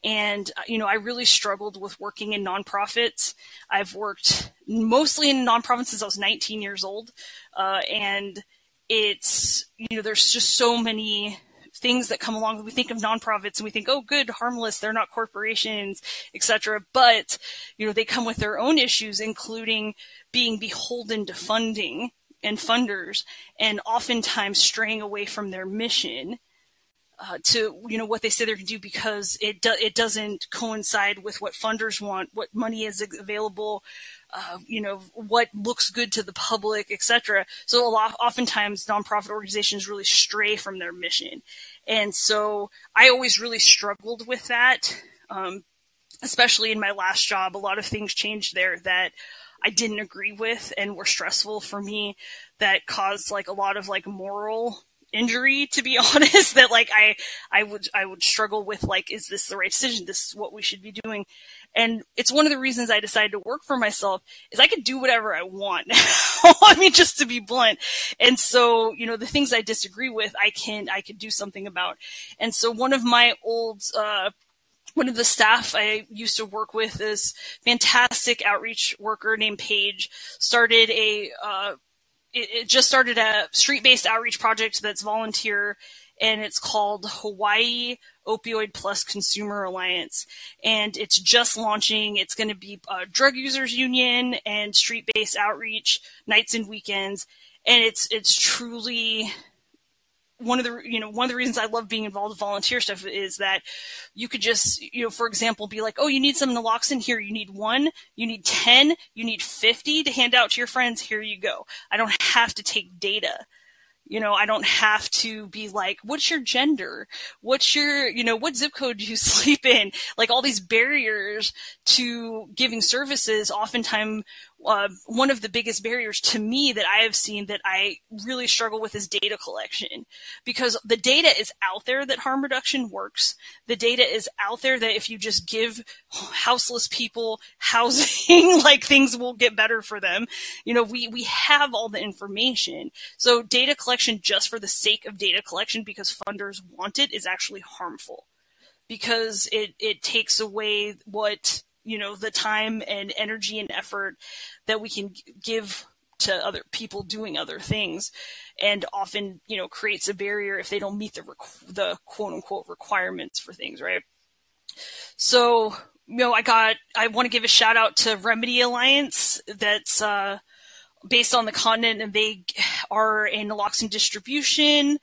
Speaker 3: and, uh, you know, I really struggled with working in nonprofits. I've worked mostly in nonprofits since I was 19 years old. Uh, and it's, you know, there's just so many things that come along. We think of nonprofits and we think, oh, good, harmless, they're not corporations, etc. But, you know, they come with their own issues, including being beholden to funding and funders and oftentimes straying away from their mission uh, to you know what they say they're going to do because it do, it doesn't coincide with what funders want, what money is available, uh, you know what looks good to the public, etc. So a lot, oftentimes nonprofit organizations really stray from their mission, and so I always really struggled with that, um, especially in my last job. A lot of things changed there that. I didn't agree with and were stressful for me that caused like a lot of like moral injury to be honest that like i i would i would struggle with like is this the right decision? This is what we should be doing. And it's one of the reasons i decided to work for myself is i could do whatever i want. I mean just to be blunt. And so you know the things i disagree with i can i could do something about. And so one of my old uh one of the staff I used to work with is fantastic outreach worker named Paige started a uh, it, it just started a street-based outreach project that's volunteer and it's called Hawaii Opioid Plus Consumer Alliance. And it's just launching. It's going to be a drug users union and street based outreach nights and weekends. And it's, it's truly one of the you know one of the reasons I love being involved with volunteer stuff is that you could just you know for example be like oh you need some naloxone here. You need one you need 10 you need 50 to hand out to your friends. Here you go. I don't have to take data. You know I don't have to be like what's your gender? What's your you know what zip code do you sleep in? Like all these barriers to giving services oftentimes uh, one of the biggest barriers to me that I have seen that I really struggle with is data collection because the data is out there that harm reduction works. The data is out there that if you just give houseless people housing, like things will get better for them. You know, we, we have all the information. So data collection just for the sake of data collection because funders want it is actually harmful because it, it takes away what you know the time and energy and effort that we can give to other people doing other things and often, you know, creates a barrier if they don't meet the, the quote unquote requirements for things, right? So, you know, I got, I want to give a shout out to Remedy Alliance that's, uh, based on the continent and they are a naloxone distribution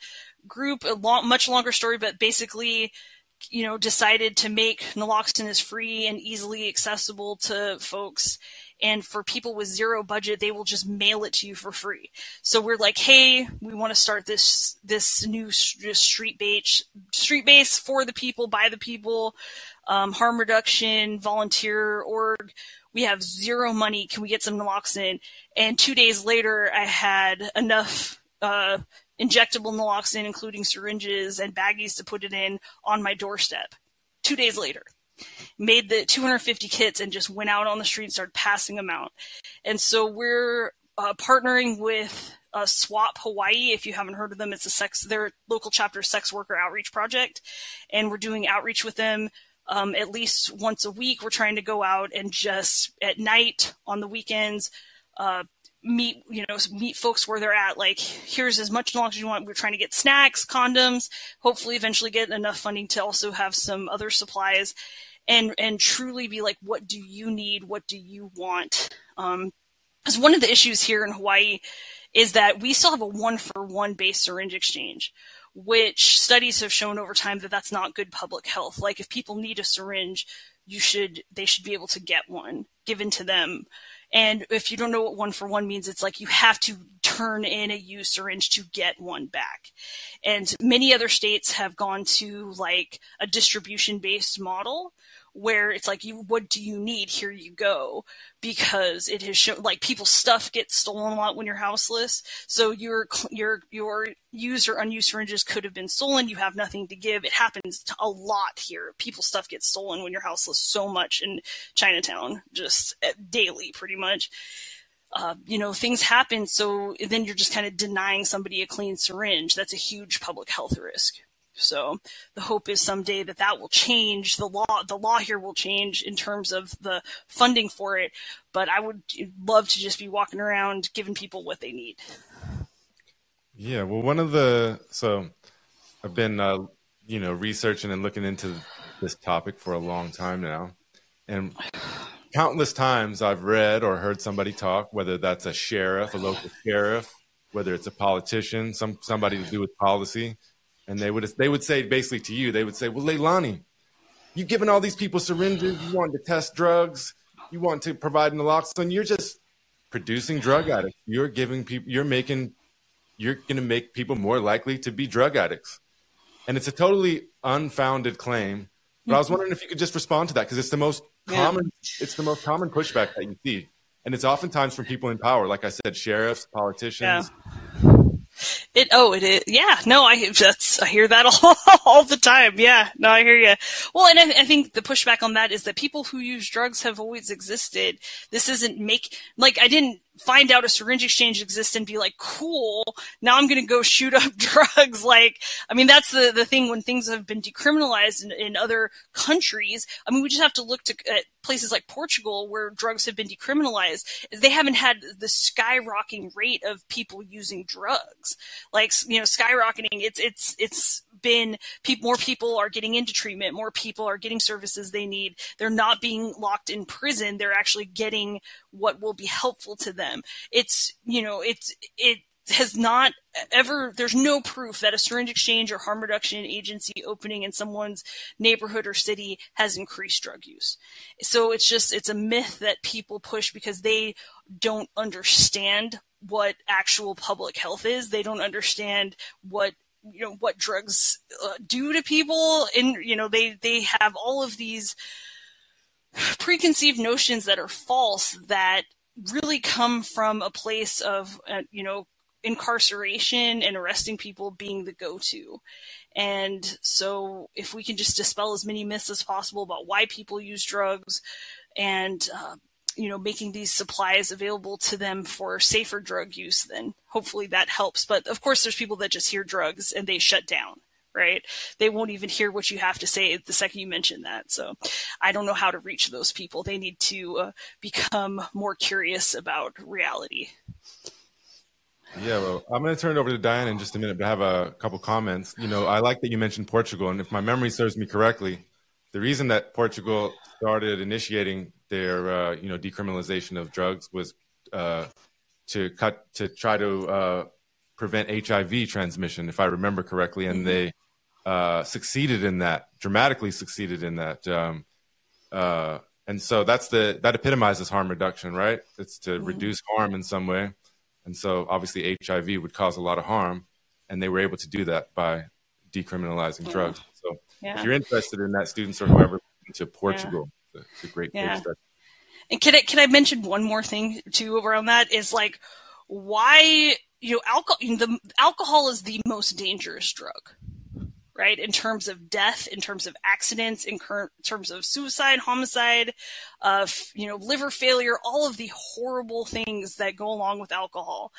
Speaker 3: group, a long, much longer story, but basically, you know, decided to make naloxone as free and easily accessible to folks. And for people with zero budget, they will just mail it to you for free. So we're like, hey, we want to start this this new street base street base for the people, by the people, um, harm reduction, volunteer org. We have zero money. Can we get some naloxone? And two days later, I had enough uh, injectable naloxone, including syringes and baggies to put it in on my doorstep. Two days later, made the 250 kits and just went out on the street and started passing them out. And so we're uh, partnering with uh, SWOP Hawaii. If you haven't heard of them, it's a sex, their local chapter sex worker outreach project. And we're doing outreach with them um, at least once a week. We're trying to go out and just at night on the weekends, uh, meet you know meet folks where they're at like here's as much as you want. We're trying to get snacks condoms hopefully eventually get enough funding to also have some other supplies and and truly be like what do you need? What do you want? Um because one of the issues here in hawaii is that we still have a one for one base syringe exchange which studies have shown over time that that's not good public health. Like if people need a syringe you should they should be able to get one given to them and if you don't know what one for one means, it's like you have to turn in a used syringe to get one back. And many other states have gone to like a distribution based model where it's like you what do you need here you go because it has shown like people's stuff gets stolen a lot when you're houseless so your your your used or unused syringes could have been stolen you have nothing to give it happens a lot here people's stuff gets stolen when you're houseless so much in chinatown just eh, daily pretty much uh, you know, things happen. So then you're just kind of denying somebody a clean syringe. That's a huge public health risk. So the hope is someday that that will change. The law, the law here will change in terms of the funding for it. But I would love to just be walking around giving people what they need.
Speaker 1: Yeah, well, one of the so I've been uh, you know researching and looking into this topic for a long time now, and countless times I've read or heard somebody talk, whether that's a sheriff, a local sheriff, whether it's a politician, some somebody to do with policy, and they would they would say basically to you, they would say, "Well, Leilani, you giving all these people syringes, you want to test drugs, you want to provide naloxone, you're just producing drug addicts. You're giving people, you're making, you're going to make people more likely to be drug addicts." And it's a totally unfounded claim. But I was wondering if you could just respond to that because it's the most common, yeah. it's the most common pushback that you see, and it's oftentimes from people in power, like I said, sheriffs, politicians.
Speaker 3: Yeah it oh it is yeah no I that's I hear that all, all the time yeah no I hear you well and I, I, think the pushback on that is that people who use drugs have always existed. This isn't make like I didn't find out a syringe exchange exists and be like cool now I'm gonna go shoot up drugs. Like I mean that's the the thing when things have been decriminalized in, in other countries. I mean we just have to look to at places like Portugal where drugs have been decriminalized. They haven't had the skyrocketing rate of people using drugs. Like you know skyrocketing it's it's it's been people more people are getting into treatment more people are getting services they need. They're not being locked in prison. They're actually getting what will be helpful to them. It's you know it's it has not ever there's no proof that a syringe exchange or harm reduction agency opening in someone's neighborhood or city has increased drug use. So it's just it's a myth that people push because they don't understand what actual public health is. They don't understand what you know what drugs uh, do to people, and you know they they have all of these preconceived notions that are false that really come from a place of uh, you know incarceration and arresting people being the go-to. And so if we can just dispel as many myths as possible about why people use drugs and uh, you know, making these supplies available to them for safer drug use, then hopefully that helps. But of course, there's people that just hear drugs and they shut down, right? They won't even hear what you have to say the second you mention that. So I don't know how to reach those people. They need to uh, become more curious about reality.
Speaker 1: Yeah, well, I'm going to turn it over to Diane in just a minute, but I have a couple comments. You know, I like that you mentioned Portugal, and if my memory serves me correctly, the reason that Portugal started initiating their, uh, you know, decriminalization of drugs was uh, to cut to try to uh, prevent HIV transmission, if I remember correctly, and they uh, succeeded in that, dramatically succeeded in that. Um, uh, and so that's the that epitomizes harm reduction, right? It's to reduce harm in some way. And so obviously HIV would cause a lot of harm, and they were able to do that by decriminalizing drugs. So
Speaker 3: Yeah.
Speaker 1: if you're interested in that, students or whoever to Portugal, it's a great
Speaker 3: Yeah.
Speaker 1: case study.
Speaker 3: And can I can I mention one more thing too around that is like why you know alcohol the alcohol is the most dangerous drug, right? In terms of death, in terms of accidents, in cur- terms of suicide, homicide, uh, you know, liver failure, all of the horrible things that go along with alcohol,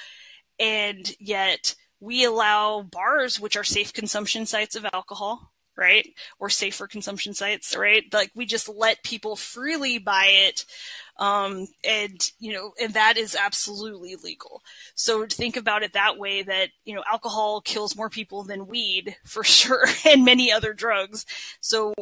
Speaker 3: and yet we allow bars, which are safe consumption sites of alcohol, right? Or safer consumption sites, right? Like we just let people freely buy it. Um, and, you know, and that is absolutely legal. So think about it that way that, you know, alcohol kills more people than weed for sure and many other drugs. So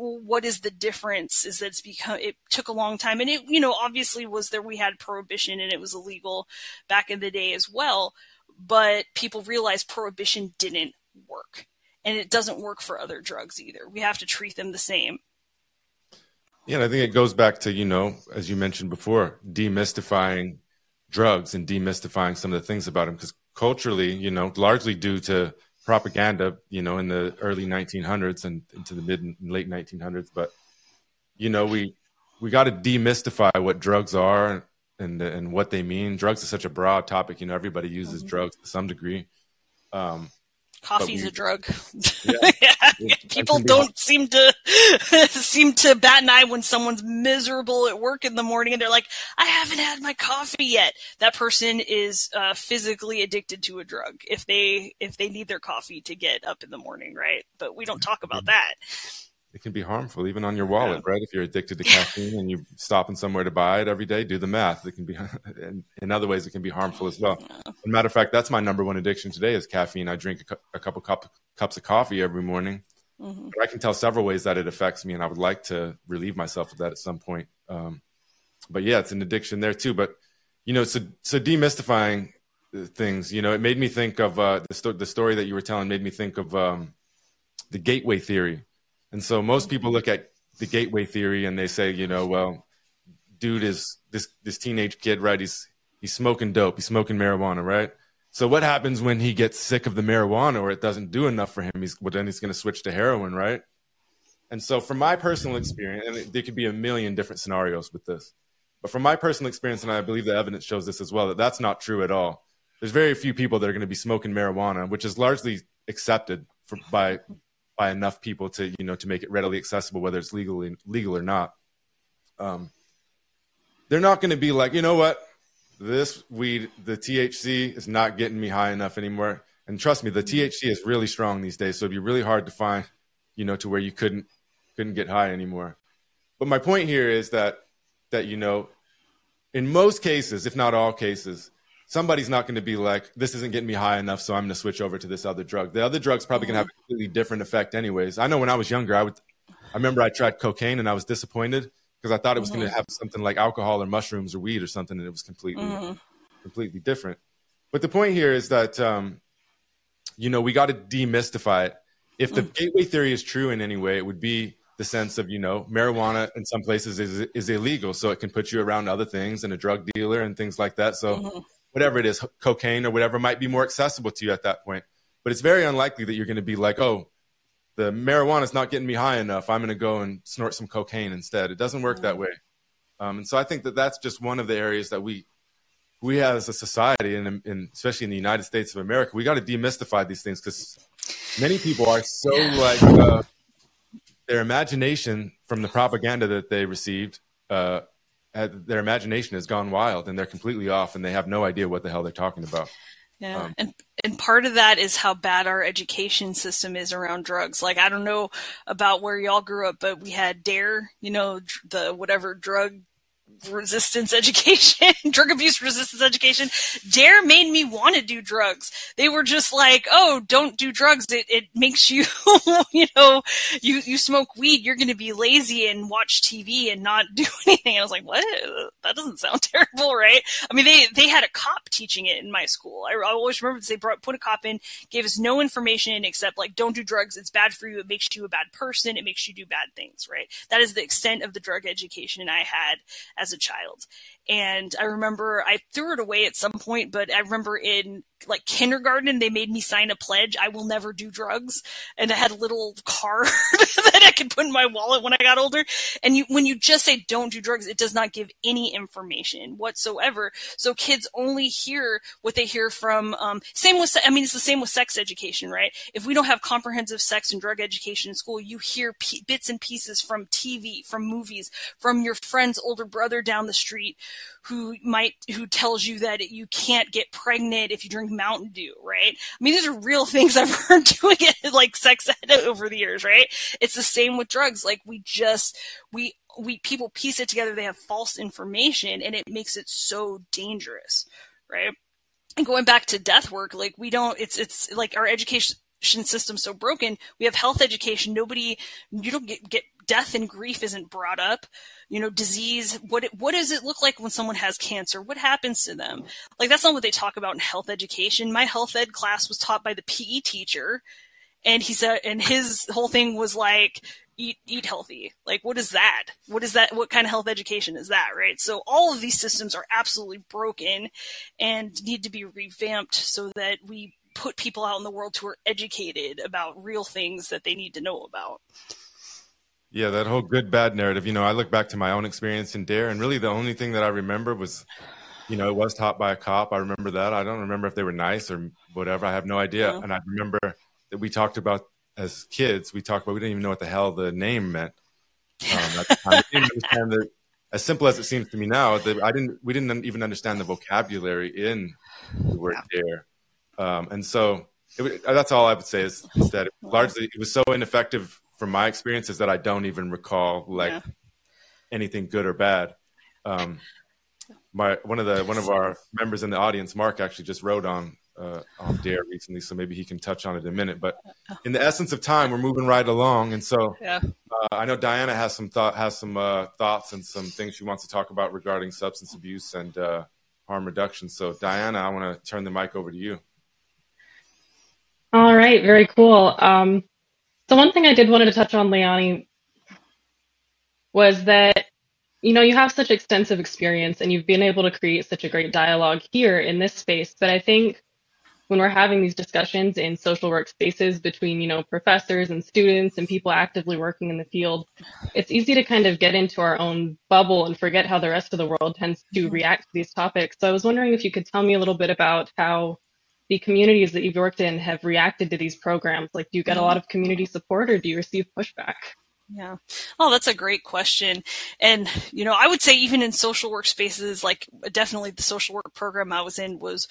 Speaker 3: what is the difference is that it's become it took a long time and it you know obviously was there we had prohibition and it was illegal back in the day as well but people realized prohibition didn't work and it doesn't work for other drugs either we have to treat them the same
Speaker 1: Yeah, and I think it goes back to, you know, as you mentioned before, demystifying drugs and demystifying some of the things about them. Because culturally, you know, largely due to propaganda, you know, in the early 1900s and into the mid and late 1900s. But, you know, we we got to demystify what drugs are and and what they mean. Drugs is such a broad topic. You know, everybody uses drugs to some degree. Um,
Speaker 3: coffee's
Speaker 1: we-
Speaker 3: a drug.
Speaker 1: Yeah.
Speaker 3: Yeah, people don't seem to seem to bat an eye when someone's miserable at work in the morning and they're like i haven't had my coffee yet. That person is uh, physically addicted to a drug if they if they need their coffee to get up in the morning right? But we don't talk about that
Speaker 1: it can be harmful even on your wallet, right? If you're addicted to caffeine and you're stopping somewhere to buy it every day, do the math. It can be, and in other ways, it can be harmful as well. As a matter of fact, that's my number one addiction today is caffeine. I drink a, cou- a couple cup, cups of coffee every morning.
Speaker 3: Mhm.
Speaker 1: But I can tell several ways that it affects me, and I would like to relieve myself of that at some point. Um, but yeah, it's an addiction there too. But you know, so so demystifying uh, things. You know, it made me think of uh, the, sto- the story that you were telling. Made me think of um, the gateway theory. And so most people look at the gateway theory and they say, you know, well, dude is this this teenage kid, right? He's he's smoking dope, he's smoking marijuana, right? So what happens when he gets sick of the marijuana or it doesn't do enough for him? He's well, then he's going to switch to heroin, right? And so from my personal experience, and there could be a million different scenarios with this, but from my personal experience, and I believe the evidence shows this as well, that that's not true at all. There's very few people that are going to be smoking marijuana, which is largely accepted for, by by enough people to you know to make it readily accessible, whether it's legally legal or not. Um, they're not going to be like, you know what, this weed, the THC is not getting me high enough anymore. And trust me, the THC is really strong these days, so it'd be really hard to find, you know, to where you couldn't couldn't get high anymore. But my point here is that that you know, in most cases, if not all cases, somebody's not going to be like, this isn't getting me high enough, so I'm going to switch over to this other drug. The other drug's probably going to have a completely different effect, anyways. I know when I was younger, I would, I remember I tried cocaine and I was disappointed because I thought it was going to mm-hmm. have something like alcohol or mushrooms or weed or something, and it was completely, mm-hmm. completely different. But the point here is that, um, you know, we got to demystify it. If the mm. gateway theory is true in any way, it would be the sense of, you know, marijuana in some places is is illegal, so it can put you around other things and a drug dealer and things like that. So mm-hmm. Whatever it is, cocaine or whatever might be more accessible to you at that point. But it's very unlikely that you're going to be like, oh, the marijuana is not getting me high enough. I'm going to go and snort some cocaine instead. It doesn't work that way. Um, and so I think that that's just one of the areas that we we have as a society, and, and especially in the United States of America, we got to demystify these things because many people are so like uh, their imagination from the propaganda that they received. Uh, had- their imagination has gone wild, and they're completely off, and they have no idea what the hell they're talking about.
Speaker 3: Yeah,
Speaker 1: Um,
Speaker 3: and and part of that is how bad our education system is around drugs. Like I don't know about where y'all grew up, but we had Dare, you know, the whatever drug resistance education, drug abuse resistance education, Dare made me want to do drugs. They were just like, oh, don't do drugs. It, it makes you, you know, you, you smoke weed, you're going to be lazy and watch TV and not do anything. I was like, what? That doesn't sound terrible, right? I mean, they, they had a cop teaching it in my school. I, I always remember they brought, put a cop in, gave us no information except like, don't do drugs. It's bad for you. It makes you a bad person. It makes you do bad things, right? That is the extent of the drug education I had as a child. And I remember I threw it away at some point, but I remember in like kindergarten, they made me sign a pledge. I will never do drugs. And I had a little card that I could put in my wallet when I got older. And you, when you just say don't do drugs, it does not give any information whatsoever. So kids only hear what they hear from, um, same with, I mean, it's the same with sex education, right? If we don't have comprehensive sex and drug education in school, you hear p- bits and pieces from TV, from movies, from your friend's older brother down the street who might who tells you that you can't get pregnant if you drink Mountain Dew, right? I mean, these are real things I've heard doing it like sex ed over the years, right? It's the same with drugs. Like we just we we people piece it together. They have false information, and it makes it so dangerous, right? And going back to death work, like we don't. It's it's like our education system so broken. We have health education. Nobody, you don't get, get death and grief isn't brought up. You know, disease. What what does it look like when someone has cancer? What happens to them? Like that's not what they talk about in health education. My health ed class was taught by the PE teacher, and he said, and his whole thing was like, eat eat healthy. Like what is that? What is that? What kind of health education is that? Right. So all of these systems are absolutely broken and need to be revamped so that we put people out in the world who are educated about real things that they need to know about.
Speaker 1: Yeah, that whole good bad narrative. You know, I look back to my own experience in Dare, and really the only thing that I remember was, you know, it was taught by a cop. I remember that. I don't remember if they were nice or whatever. I have no idea. Yeah. And I remember that we talked about as kids. We talked about we didn't even know what the hell the name meant. Um, I didn't understand that. As simple as it seems to me now, that I didn't. We didn't even understand the vocabulary in the word yeah. Dare, um, and so it, that's all I would say is, is that it, largely it was so ineffective from my experiences that I don't even recall like yeah. anything good or bad. Um, my one of the one of our members in the audience, Mark, actually just wrote on uh, on Dare recently, so maybe he can touch on it in a minute. But in the essence of time, we're moving right along, and so yeah. uh, I know Diana has some thought has some uh, thoughts and some things she wants to talk about regarding substance abuse and uh, harm reduction. So Diana, I want to turn the mic over to you.
Speaker 2: All right, very cool. Um, so one thing I did wanted to touch on, Leilani, was that you know you have such extensive experience and you've been able to create such a great dialogue here in this space. But I think when we're having these discussions in social work spaces between you know professors and students and people actively working in the field, it's easy to kind of get into our own bubble and forget how the rest of the world tends to mm-hmm. react to these topics. So I was wondering if you could tell me a little bit about how the communities that you've worked in have reacted to these programs? Like, do you get a lot of community support or do you receive pushback?
Speaker 3: Yeah. Oh, that's a great question. And, you know, I would say even in social work spaces, like definitely the social work program I was in was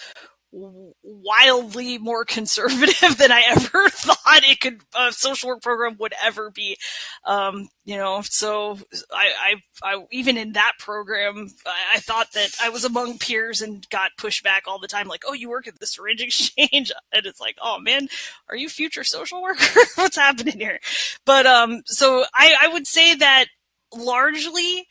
Speaker 3: wildly more conservative than I ever thought it could a social work program would ever be. Um, you know, so I, I, I, even in that program, I, I, thought that I was among peers and got pushed back all the time. Like, oh, you work at the syringe exchange, and it's like, oh man, are you future social worker? What's happening here? But um, so I, I would say that largely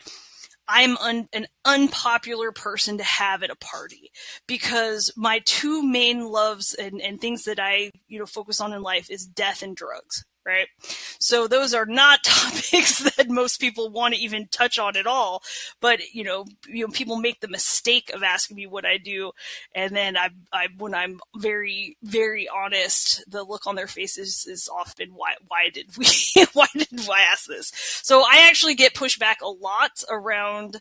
Speaker 3: I'm un- an unpopular person to have at a party because my two main loves and, and things that I, you know, focus on in life is death and drugs right? So those are not topics that most people want to even touch on at all. But you know, you know, people make the mistake of asking me what I do, and then I, I when I'm very, very honest, the look on their faces is often why, why did we, why did I ask this? So I actually get pushback a lot around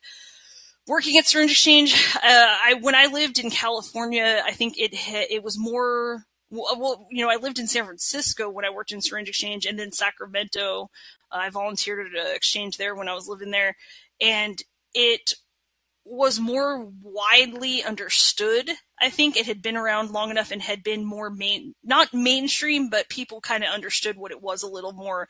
Speaker 3: working at Syringe Exchange. Uh, I when I lived in California, I think it it was more well, you know, I lived in San Francisco when I worked in Syringe Exchange, and then Sacramento. Uh, I volunteered at an exchange there when I was living there, and it was more widely understood, I think it had been around long enough and had been more main, not mainstream, but people kind of understood what it was a little more.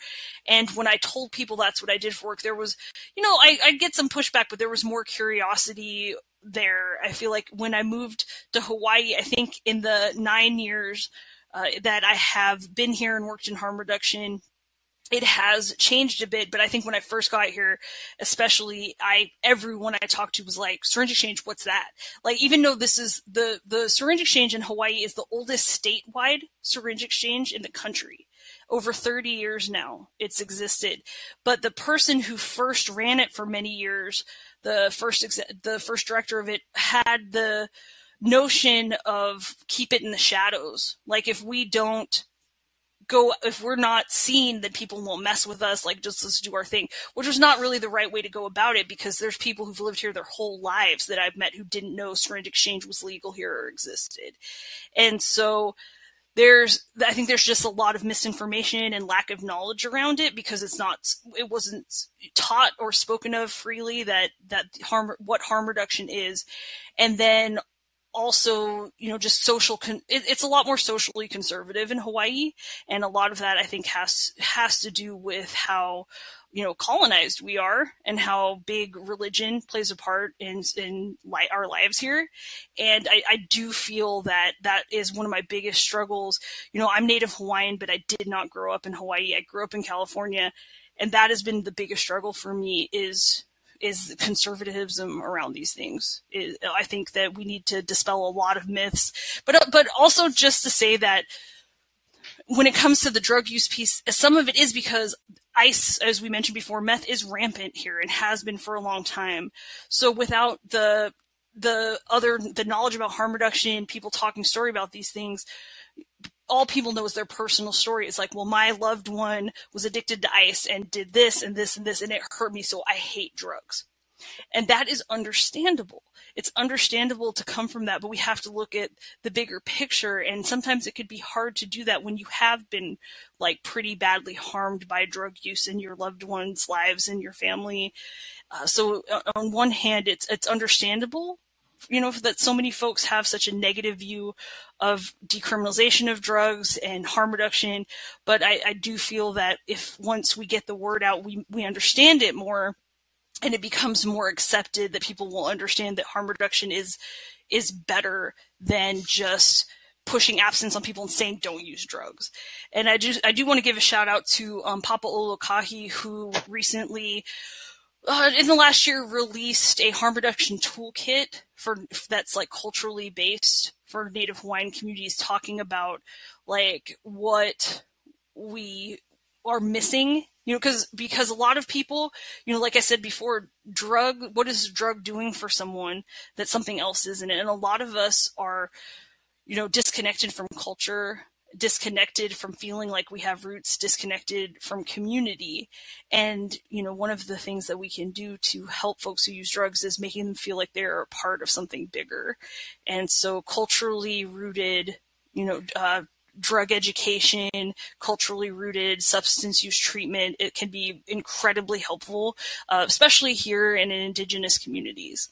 Speaker 3: And when I told people that's what I did for work, there was, you know, I, I'd get some pushback, but there was more curiosity there. I feel like when I moved to Hawaii, I think in the nine years uh, that I have been here and worked in harm reduction, it has changed a bit, but I think when I first got here, especially, I everyone I talked to was like, "Syringe exchange, what's that?" Like, even though this is the the syringe exchange in Hawaii is the oldest statewide syringe exchange in the country, over 30 years now it's existed. But the person who first ran it for many years, the first ex- the first director of it, had the notion of keep it in the shadows. Like, if we don't go if we're not seen then people won't mess with us like just let's do our thing which was not really the right way to go about it because there's people who've lived here their whole lives that i've met who didn't know syringe exchange was legal here or existed and so there's i think there's just a lot of misinformation and lack of knowledge around it because it's not it wasn't taught or spoken of freely that that harm what harm reduction is. And then also, you know, just social. Con- it, it's a lot more socially conservative in Hawaii, and a lot of that I think has has to do with how you know colonized we are and how big religion plays a part in in li- our lives here and I, I do feel that that is one of my biggest struggles you know i'm native hawaiian but i did not grow up in hawaii i grew up in california and that has been the biggest struggle for me is is conservatism around these things. I think that we need to dispel a lot of myths, but but also just to say that when it comes to the drug use piece, some of it is because ice, as we mentioned before, meth is rampant here and has been for a long time. So without the the other the knowledge about harm reduction, people talking story about these things, all people know is their personal story. It's like, well, my loved one was addicted to ice and did this and this and this, and it hurt me, so I hate drugs. And that is understandable. It's understandable to come from that, but we have to look at the bigger picture. And sometimes it could be hard to do that when you have been like pretty badly harmed by drug use in your loved ones' lives and your family. Uh, so on one hand, it's it's understandable you know that so many folks have such a negative view of decriminalization of drugs and harm reduction but I, I, do feel that if once we get the word out we, we understand it more and it becomes more accepted that people will understand that harm reduction is is better than just pushing abstinence on people and saying don't use drugs. And I just I do want to give a shout out to um, Papa Ola Lokahi who recently uh, in the last year released a harm reduction toolkit for that's like culturally based for Native Hawaiian communities, talking about like what we are missing. You know, because because a lot of people, you know, like I said before, drug. What is drug doing for someone that something else isn't? And a lot of us are, you know, disconnected from culture disconnected from feeling like we have roots, disconnected from community. And, you know, one of the things that we can do to help folks who use drugs is making them feel like they're a part of something bigger. And so culturally rooted, you know, uh, drug education, culturally rooted substance use treatment, it can be incredibly helpful, uh, especially here in indigenous communities.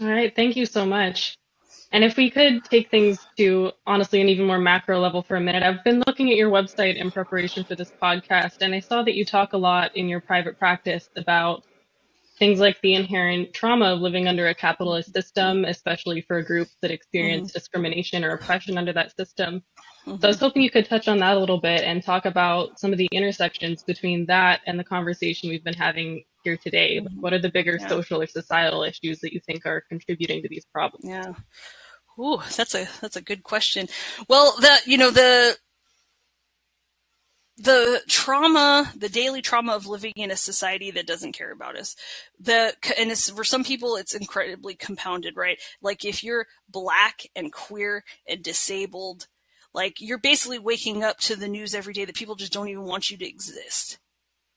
Speaker 2: All right. Thank you so much. And if we could take things to honestly an even more macro level for a minute, I've been looking at your website in preparation for this podcast, and I saw that you talk a lot in your private practice about things like the inherent trauma of living under a capitalist system, especially for groups that experience mm-hmm. discrimination or oppression under that system. Mm-hmm. So I was hoping you could touch on that a little bit and talk about some of the intersections between that and the conversation we've been having here today. What are the bigger yeah. social or societal issues that you think are contributing to these problems?
Speaker 3: Yeah. Ooh, that's a that's a good question. Well, the you know the the trauma, the daily trauma of living in a society that doesn't care about us. The and it's, for some people, it's incredibly compounded, right? Like if you're black and queer and disabled, like you're basically waking up to the news every day that people just don't even want you to exist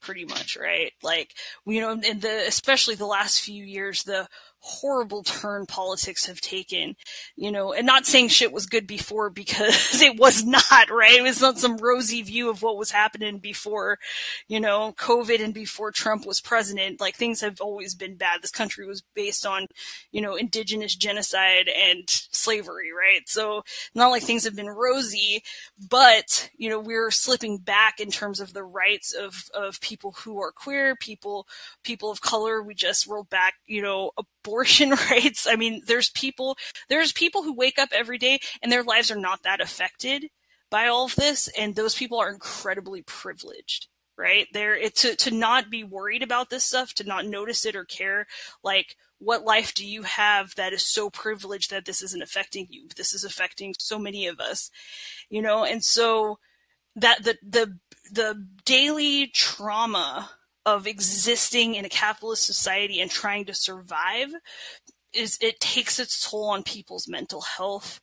Speaker 3: pretty much, right? Like, you know, in the, especially the last few years, the horrible turn politics have taken, you know, and not saying shit was good before because it was not, right? It was not some rosy view of what was happening before, you know, COVID and before Trump was president. Like things have always been bad. This country was based on, you know, indigenous genocide and slavery, right? So not like things have been rosy, but, you know, we're slipping back in terms of the rights of, of people who are queer, people, people of color. We just rolled back, you know, abortion rights. I mean, there's people, there's people who wake up every day and their lives are not that affected by all of this. And those people are incredibly privileged, right? They're to, to not be worried about this stuff, to not notice it or care. Like, what life do you have that is so privileged that this isn't affecting you? This is affecting so many of us, you know? And so that the, the, the daily trauma of existing in a capitalist society and trying to survive is it takes its toll on people's mental health.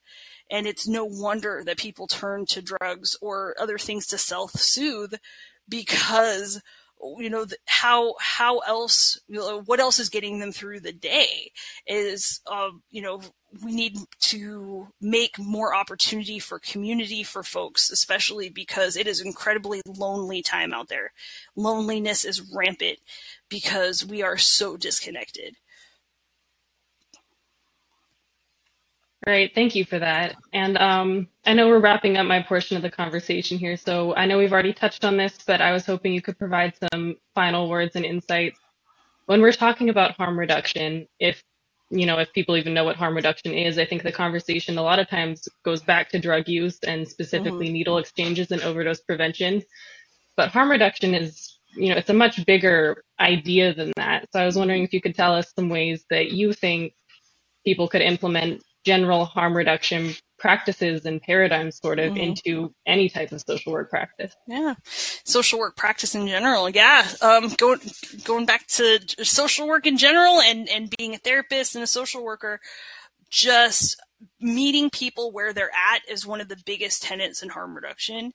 Speaker 3: And it's no wonder that people turn to drugs or other things to self-soothe because you know how how else you know, what else is getting them through the day is um, you know we need to make more opportunity for community for folks especially because it is incredibly lonely time out there. Loneliness is rampant because we are so disconnected
Speaker 2: Right. Thank you for that. And um, I know we're wrapping up my portion of the conversation here. So I know we've already touched on this, but I was hoping you could provide some final words and insights. When we're talking about harm reduction, if you know, if people even know what harm reduction is, I think the conversation a lot of times goes back to drug use and specifically mm-hmm. needle exchanges and overdose prevention. But harm reduction is, you know, it's a much bigger idea than that. So I was wondering if you could tell us some ways that you think people could implement general harm reduction practices and paradigms sort of mm-hmm. into any type of social work practice.
Speaker 3: Yeah. Social work practice in general. Yeah. Um, going, going back to social work in general and, and being a therapist and a social worker, just meeting people where they're at is one of the biggest tenets in harm reduction.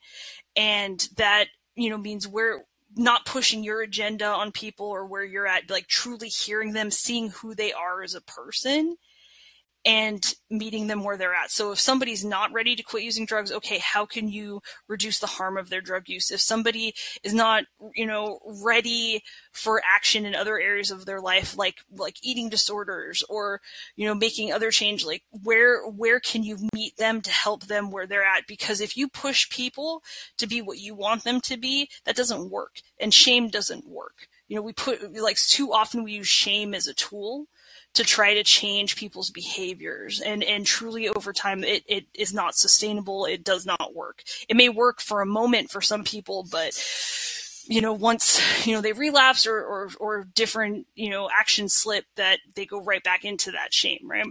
Speaker 3: And that, you know, means we're, not pushing your agenda on people or where you're at, like truly hearing them, seeing who they are as a person and meeting them where they're at. So if somebody's not ready to quit using drugs, okay, how can you reduce the harm of their drug use? If somebody is not, you know, ready for action in other areas of their life, like, like eating disorders or, you know, making other change, like where, where can you meet them to help them where they're at? Because if you push people to be what you want them to be, that doesn't work and shame doesn't work. You know, we put, like too often we use shame as a tool to try to change people's behaviors. And and truly over time it, it is not sustainable. It does not work. It may work for a moment for some people but you know once you know they relapse or or, or different you know actions slip that they go right back into that shame right?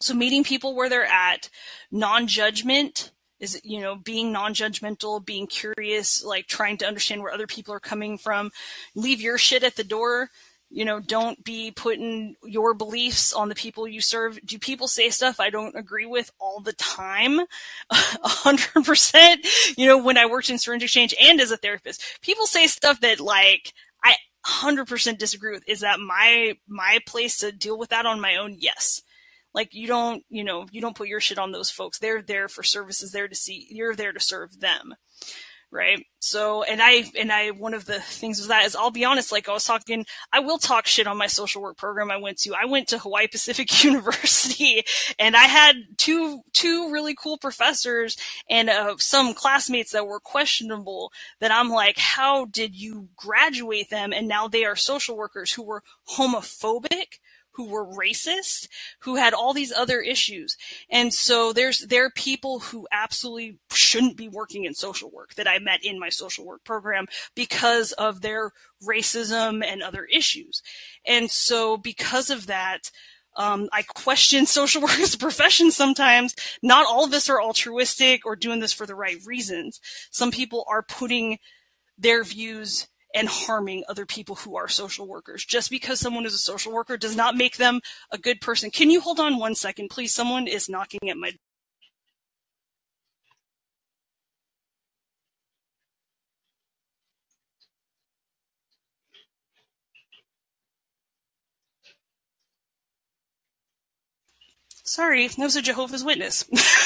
Speaker 3: So meeting people where they're at non-judgment is you know being non-judgmental being curious like trying to understand where other people are coming from. Leave your shit at the door you know, don't be putting your beliefs on the people you serve. Do people say stuff I don't agree with all the time? A hundred percent. You know, when I worked in syringe exchange and as a therapist, people say stuff that like I hundred percent disagree with. Is that my my place to deal with that on my own? Yes. Like you don't, you know, you don't put your shit on those folks. They're there for services, there to see. You're there to serve them right? So, and I, and I, one of the things with that is I'll be honest, like I was talking, I will talk shit on my social work program I went to. I went to Hawaii Pacific University and I had two, two really cool professors and uh, some classmates that were questionable that I'm like, how did you graduate them? And now they are social workers who were homophobic who were racist, who had all these other issues. And so there's, there are people who absolutely shouldn't be working in social work that I met in my social work program because of their racism and other issues. And so because of that, um, I question social work as a profession sometimes. Not all of us are altruistic or doing this for the right reasons. Some people are putting their views and harming other people who are social workers. Just because someone is a social worker does not make them a good person. Can you hold on one second, please? Someone is knocking at my Sorry, that was a Jehovah's Witness.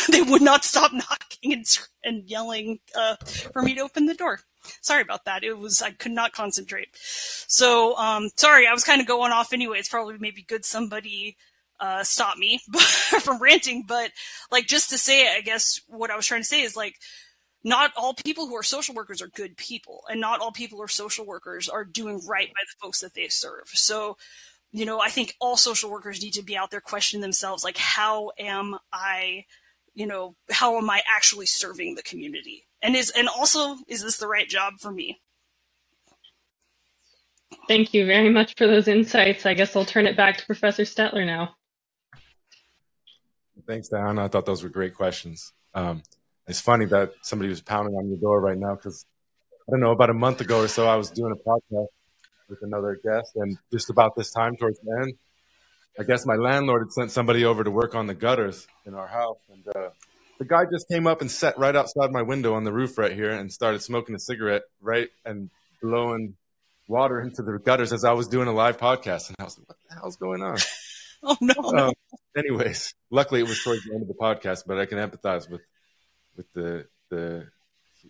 Speaker 3: they would not stop knocking and, and yelling uh, for me to open the door. Sorry about that. It was I could not concentrate. So um, sorry, I was kind of going off anyway. It's probably maybe good somebody uh, stop me from ranting, but like just to say, I guess what I was trying to say is like not all people who are social workers are good people, and not all people who are social workers are doing right by the folks that they serve. So, you know, I think all social workers need to be out there questioning themselves, like, how am I, you know, how am I actually serving the community? And is and also, is this the right job for me?
Speaker 2: Thank you very much for those insights. I guess I'll turn it back to Professor Stettler now.
Speaker 1: Thanks, Diana. I thought those were great questions. Um, it's funny that somebody was pounding on your door right now because I don't know, about a month ago or so, I was doing a podcast with another guest, and just about this time towards the end, I guess my landlord had sent somebody over to work on the gutters in our house, and uh, the guy just came up and sat right outside my window on the roof right here and started smoking a cigarette right and blowing water into the gutters as I was doing a live podcast, and I was like, "What the hell's going on?"
Speaker 3: Oh no.
Speaker 1: Um, anyways, luckily it was towards the end of the podcast, but I can empathize with with the the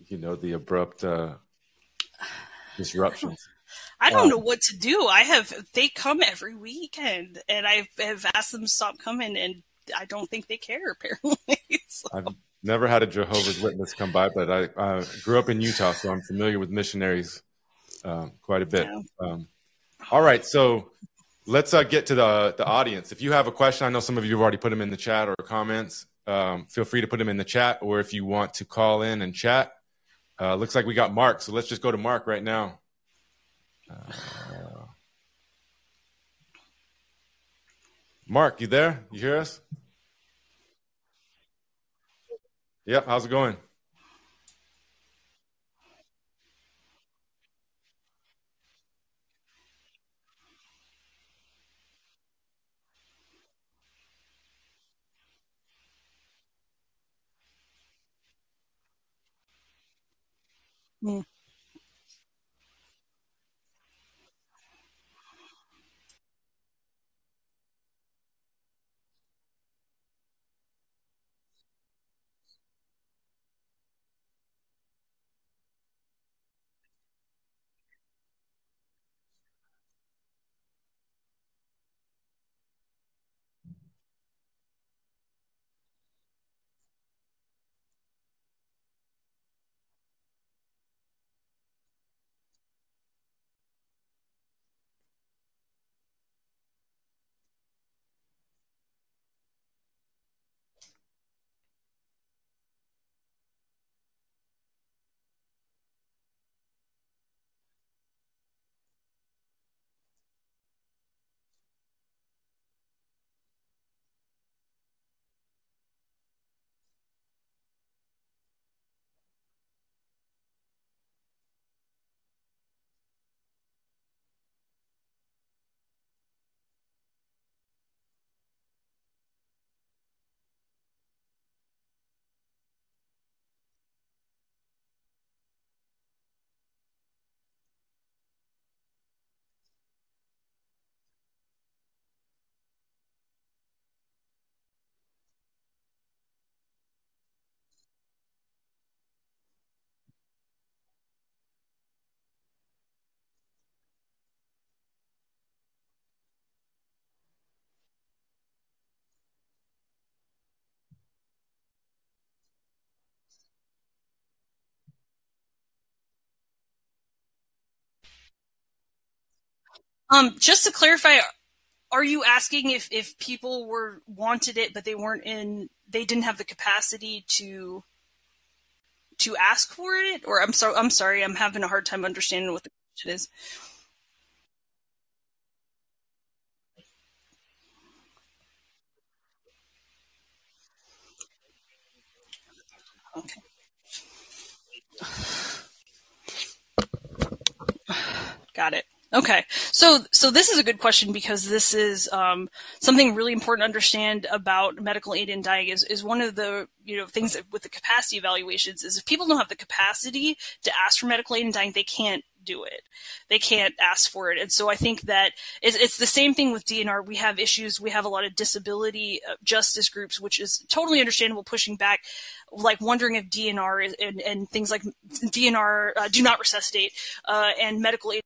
Speaker 1: you know the abrupt uh, disruptions.
Speaker 3: I don't
Speaker 1: Um,
Speaker 3: know what to do. I have they come every weekend, and I have asked them to stop coming, and I don't think they care. Apparently, So-
Speaker 1: I've never had a Jehovah's Witness come by, but I uh, grew up in Utah, so I'm familiar with missionaries um, quite a bit.
Speaker 3: Yeah.
Speaker 1: Um, all right, so let's uh, get to the the audience. If you have a question, I know some of you have already put them in the chat or comments. Um, feel free to put them in the chat, or if you want to call in and chat. Uh, looks like we got Mark, so let's just go to Mark right now. Uh, Mark, you there? You hear us? Yep. How's it going?
Speaker 3: Mm. Um, just to clarify, are you asking if if people were wanted it but they weren't in they didn't have the capacity to to ask for it or I'm sorry I'm sorry I'm having a hard time understanding what the question is. Okay. Got it. Okay. So, so this is a good question because this is um, something really important to understand about medical aid in dying is, is one of the, you know, things with the capacity evaluations is if people don't have the capacity to ask for medical aid in dying, they can't do it. They can't ask for it. And so I think that it's, it's the same thing with DNR. We have issues. We have a lot of disability uh, justice groups, which is totally understandable pushing back, like wondering if DNR is, and, and things like DNR uh, do not resuscitate uh, and medical aid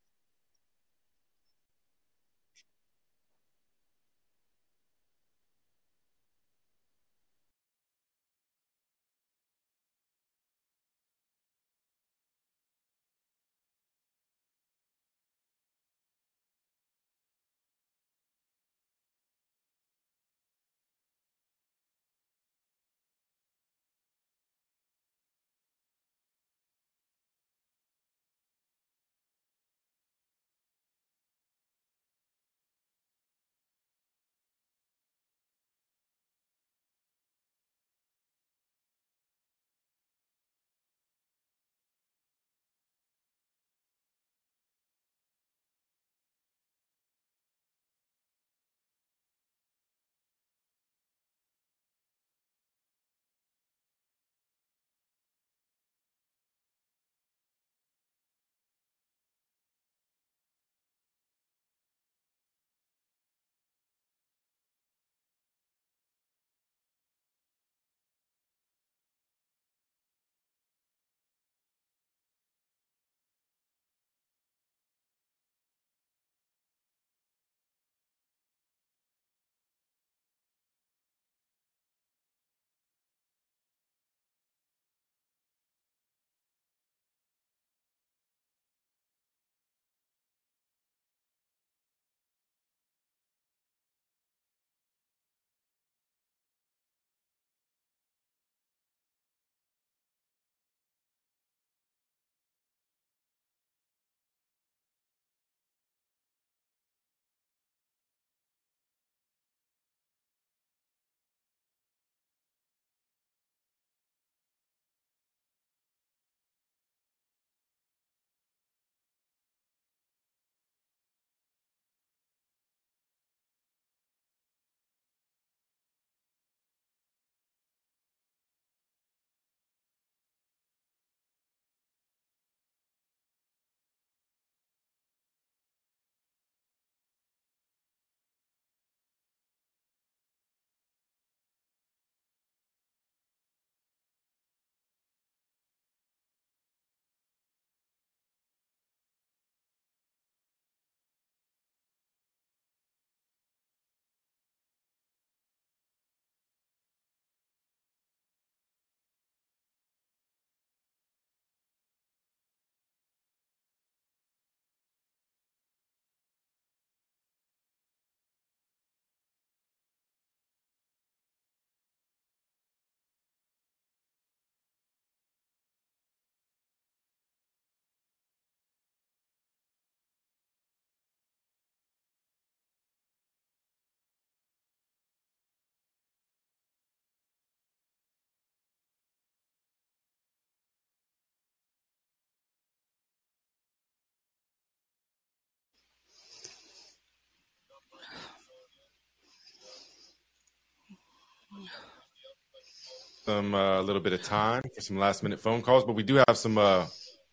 Speaker 1: some a uh, little bit of time for some last minute phone calls, but we do have some uh,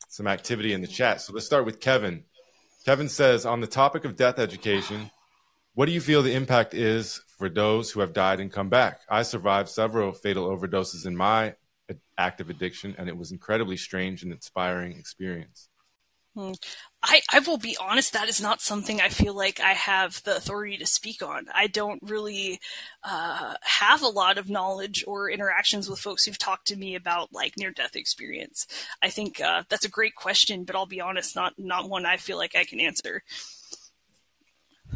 Speaker 1: some activity in the chat. So let's start with Kevin. Kevin says on the topic of death education, what do you feel the impact is for those who have died and come back? I survived several fatal overdoses in my active addiction, and it was incredibly strange and inspiring experience.
Speaker 3: I, I will be honest, that is not something I feel like I have the authority to speak on. I don't really uh, have a lot of knowledge or interactions with folks who've talked to me about like near death experience. I think uh, that's a great question, but I'll be honest, not not one I feel like I can answer.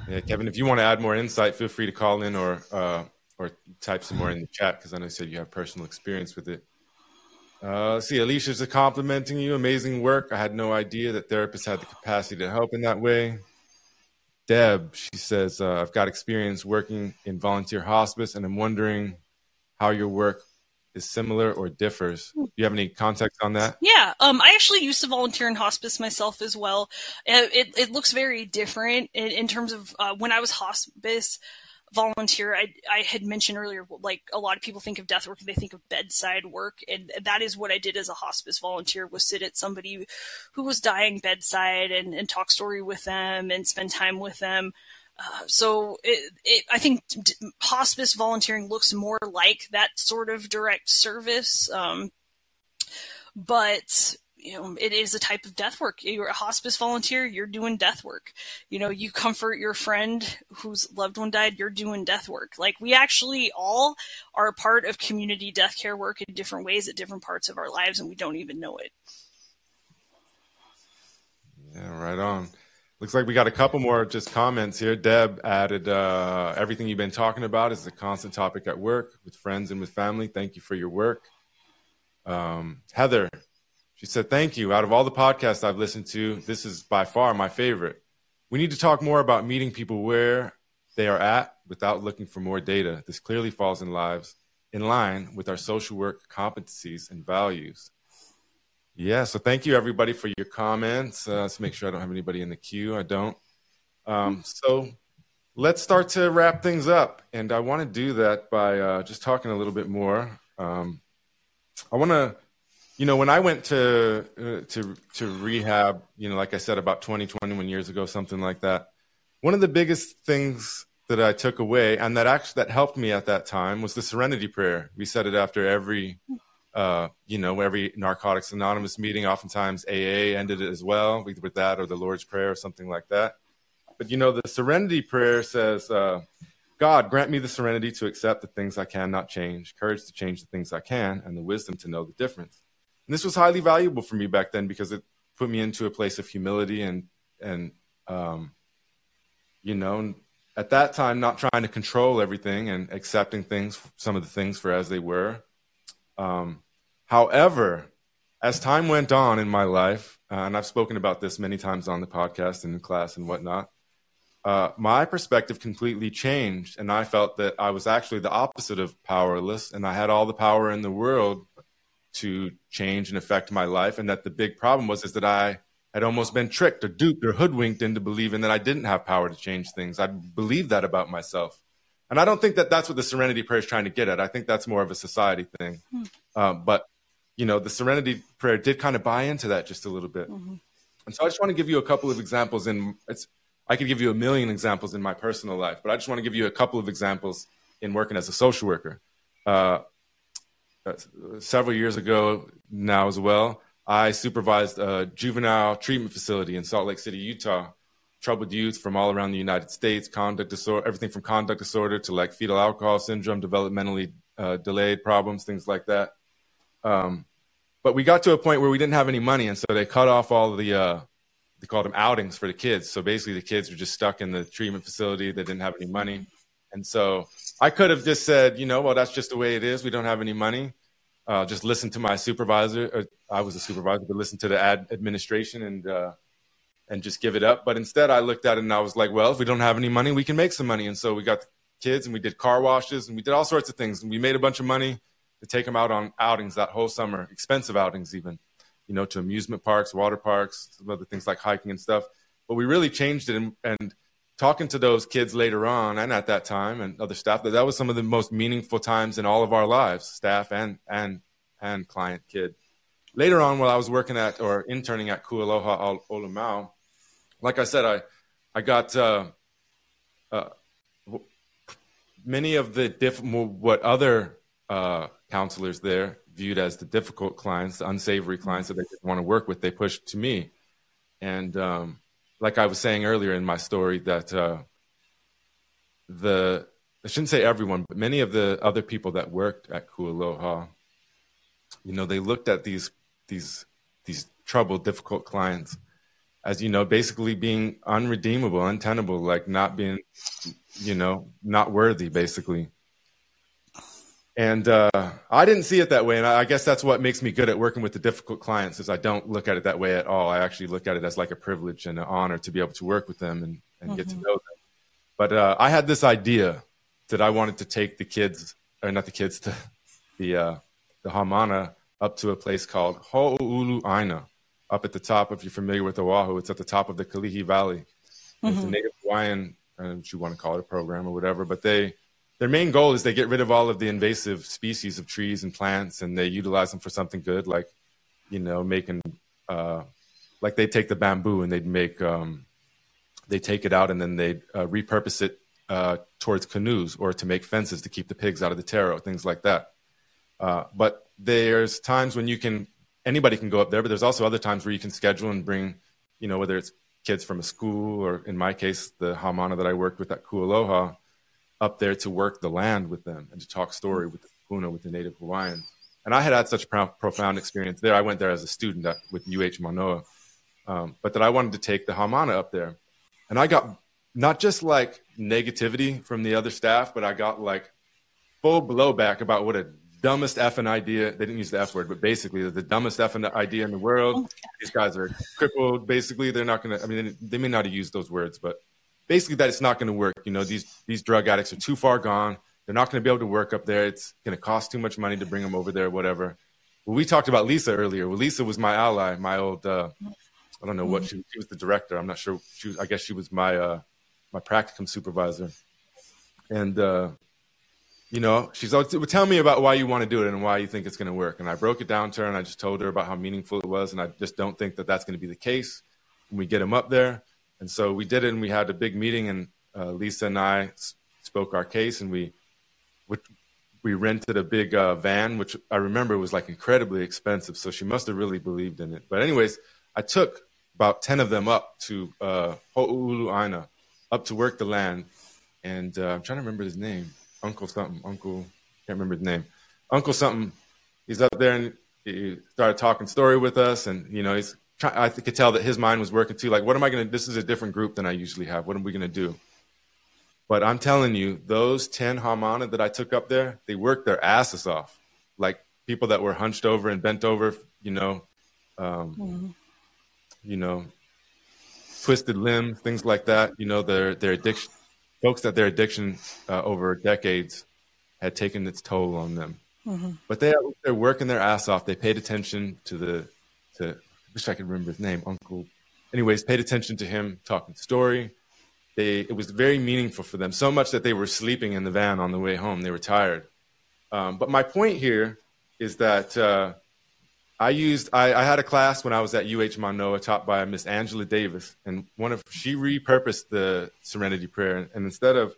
Speaker 1: Yeah, Kevin, if you want to add more insight, feel free to call in or uh, or type some more in the chat because I know you said you have personal experience with it. Uh, see, Alicia's complimenting you. Amazing work. I had no idea that therapists had the capacity to help in that way. Deb, she says, uh, I've got experience working in volunteer hospice, and I'm wondering how your work is similar or differs. Do you have any context on that?
Speaker 3: Yeah, um, I actually used to volunteer in hospice myself as well. It, it, it looks very different in, in terms of uh, when I was hospice volunteer. I, I had mentioned earlier, like a lot of people think of death work, they think of bedside work, and that is what I did as a hospice volunteer was sit at somebody who was dying bedside and, and talk story with them and spend time with them. Uh, so it, it, I think d- hospice volunteering looks more like that sort of direct service. Um, but you know, it is a type of death work. You're a hospice volunteer, you're doing death work. You know, you comfort your friend whose loved one died, you're doing death work. Like we actually all are part of community death care work in different ways at different parts of our lives and we don't even know it.
Speaker 1: Yeah, right on. Looks like we got a couple more just comments here. Deb added uh, everything you've been talking about is a constant topic at work with friends and with family. Thank you for your work. Um, Heather she said, Thank you. Out of all the podcasts I've listened to, this is by far my favorite. We need to talk more about meeting people where they are at without looking for more data. This clearly falls in lives in line with our social work competencies and values. Yeah, so thank you everybody for your comments. Uh, let's make sure I don't have anybody in the queue. I don't. Um, so let's start to wrap things up. And I want to do that by uh, just talking a little bit more. Um, I want to you know, when I went to uh, to to rehab, you know, like I said, about 20, 21 years ago, something like that. One of the biggest things that I took away, and that actually that helped me at that time, was the Serenity Prayer. We said it after every, uh, you know, every Narcotics Anonymous meeting. Oftentimes, AA ended it as well, with, with that or the Lord's Prayer or something like that. But you know, the Serenity Prayer says. Uh, God, grant me the serenity to accept the things I cannot change, courage to change the things I can, and the wisdom to know the difference. And this was highly valuable for me back then because it put me into a place of humility and and um, you know at that time not trying to control everything and accepting things some of the things for as they were. Um, however as time went on in my life uh, and i've spoken about this many times on the podcast and in class and whatnot uh, my perspective completely changed and i felt that i was actually the opposite of powerless and i had all the power in the world to change and affect my life. And that the big problem was is that I had almost been tricked or duped or hoodwinked into believing that I didn't have power to change things. I believed that about myself. And I don't think that that's what the Serenity Prayer is trying to get at. I think that's more of a society thing. Hmm. Uh, but, you know, the Serenity Prayer did kind of buy into that just a little bit. Mm-hmm. And so I just want to give you a couple of examples. In it's, I could give you a million examples in my personal life, but I just want to give you a couple of examples in working as a social worker. Uh, several years ago now as well, I supervised a juvenile treatment facility in Salt Lake City, Utah. Troubled youth from all around the United States, conduct disorder, everything from conduct disorder to like fetal alcohol syndrome, developmentally uh, delayed problems, things like that. Um, but we got to a point where we didn't have any money, and so they cut off all the uh, they called them outings for the kids. So basically, the kids were just stuck in the treatment facility. They didn't have any money, and so I could have just said, you know, well, that's just the way it is. We don't have any money. Uh, just listen to my supervisor. Uh, I was a supervisor, but listen to the ad administration and uh, and just give it up. But instead, I looked at it and I was like, well, if we don't have any money, we can make some money. And so we got the kids and we did car washes and we did all sorts of things. And we made a bunch of money to take them out on outings that whole summer, expensive outings even, you know, to amusement parks, water parks, some other things like hiking and stuff. But we really changed it and, and talking to those kids later on and at that time and other staff that that was some of the most meaningful times in all of our lives staff and and and client kid. Later on while i was working at or interning at kualoha olumau like i said i i got uh, uh, many of the diff- what other uh, counselors there viewed as the difficult clients the unsavory clients that they didn't want to work with they pushed to me. And um, like I was saying earlier in my story, that uh, the I shouldn't say everyone, but many of the other people that worked at Ku Aloha, you know, they looked at these these these troubled, difficult clients as you know, basically being unredeemable, untenable, like not being, you know, not worthy, basically. And uh, I didn't see it that way, and I guess that's what makes me good at working with the difficult clients. Is I don't look at it that way at all. I actually look at it as like a privilege and an honor to be able to work with them and, and mm-hmm. get to mm-hmm. know them. But uh, I had this idea that I wanted to take the kids, or not the kids, to the uh, the Haumana up to a place called Ho'oulu Aina, up at the top. If you're familiar with Oahu, it's at the top of the Kalihi Valley. Mm-hmm. It's a mm-hmm. native Hawaiian and if you want to call it a program or whatever. But they their main goal is they get rid of all of the invasive species of trees and plants, and they utilize them for something good, like you know making uh, like they take the bamboo and they'd make um, they take it out and then they uh, repurpose it uh, towards canoes or to make fences to keep the pigs out of the taro, things like that. Uh, but there's times when you can anybody can go up there, but there's also other times where you can schedule and bring, you know, whether it's kids from a school or in my case, the Haumana that I worked with at Ku Aloha up there to work the land with them and to talk story with the Puna, with the native Hawaiians. And I had had such pro- profound experience there. I went there as a student at, with UH Manoa, um, but that I wanted to take the Haumana up there. And I got not just like negativity from the other staff, but I got like full blowback about what a dumbest effing idea. They didn't use the F word, but basically the dumbest effing idea in the world. These guys are crippled. Basically, they're not going to, I mean, they may not have used those words, but basically that it's not going to work. You know, these, these drug addicts are too far gone. They're not going to be able to work up there. It's going to cost too much money to bring them over there, whatever. Well, we talked about Lisa earlier. Well, Lisa was my ally, my old, uh, I don't know what she, she was the director. I'm not sure. She was, I guess she was my, uh, my practicum supervisor. And, uh, you know, she's always, tell me about why you want to do it and why you think it's going to work. And I broke it down to her and I just told her about how meaningful it was. And I just don't think that that's going to be the case when we get them up there. And so we did it and we had a big meeting and uh, Lisa and I spoke our case and we, we rented a big uh, van, which I remember was like incredibly expensive. So she must have really believed in it. But anyways, I took about 10 of them up to uh, up to work the land. And uh, I'm trying to remember his name. Uncle something. Uncle, can't remember his name. Uncle something. He's up there and he started talking story with us. And, you know, he's I could tell that his mind was working too. Like, what am I going to, this is a different group than I usually have. What are we going to do? But I'm telling you, those 10 Haumana that I took up there, they worked their asses off. Like people that were hunched over and bent over, you know, um, mm-hmm. you know, twisted limbs, things like that. You know, their their addiction, folks that their addiction uh, over decades had taken its toll on them. Mm-hmm. But they they're working their ass off. They paid attention to the to. Wish I could remember his name, Uncle. Anyways, paid attention to him talking story. They it was very meaningful for them. So much that they were sleeping in the van on the way home. They were tired. Um, but my point here is that uh, I used I, I, had a class when I was at UH Manoa taught by Miss Angela Davis, and one of she repurposed the Serenity Prayer, and instead of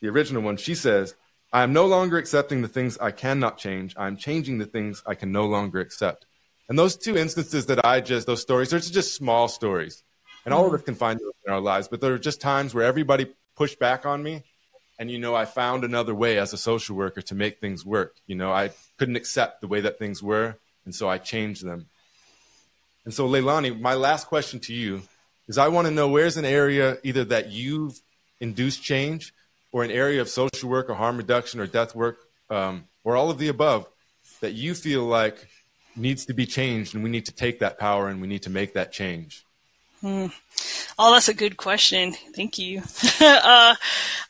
Speaker 1: the original one, she says, "I am no longer accepting the things I cannot change. I am changing the things I can no longer accept." And those two instances that I just those stories, they're just small stories, and all of us can find those in our lives, but there are just times where everybody pushed back on me, and you know I found another way as a social worker to make things work. You know I couldn't accept the way that things were and so I changed them. And so, Leilani, my last question to you is I want to know where's an area either that you've induced change or an area of social work or harm reduction or death work um, or all of the above that you feel like needs to be changed and we need to take that power and we need to make that change?
Speaker 3: Hmm. Oh, that's a good question. Thank you. uh,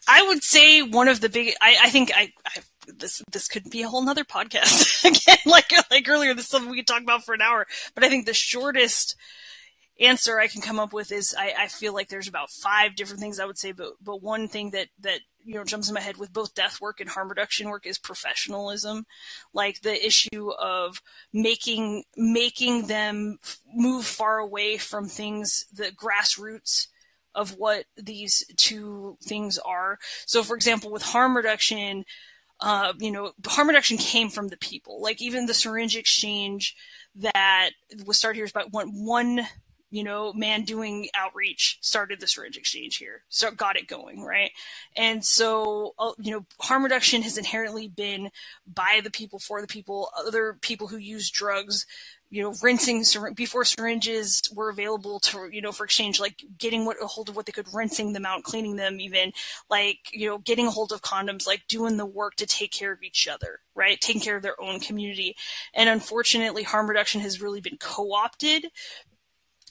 Speaker 3: I would say one of the big, I, I think I, I this this could be a whole nother podcast again. Like like earlier, this is something we could talk about for an hour. But I think the shortest answer I can come up with is I, I feel like there's about five different things I would say, but but one thing that that you know jumps in my head with both death work and harm reduction work is professionalism, like the issue of making making them move far away from things the grassroots of what these two things are. So, for example, with harm reduction, uh, you know, harm reduction came from the people. Like even the syringe exchange that was started here is about one, one, you know, man doing outreach started the syringe exchange here. So got it going, right? And so, uh, you know, harm reduction has inherently been by the people, for the people, other people who use drugs you know, rinsing before syringes were available to, you know, for exchange, like getting what a hold of what they could, rinsing them out, cleaning them, even like, you know, getting a hold of condoms, like doing the work to take care of each other, right? Taking care of their own community. And unfortunately, harm reduction has really been co-opted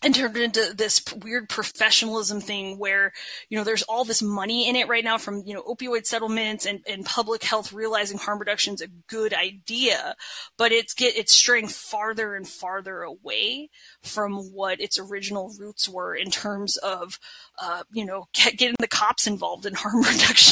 Speaker 3: and turned into this weird professionalism thing where you know there's all this money in it right now from you know opioid settlements and, and public health realizing harm reduction is a good idea but it's get it's straying farther and farther away from what its original roots were in terms of uh, you know getting the cops involved in harm reduction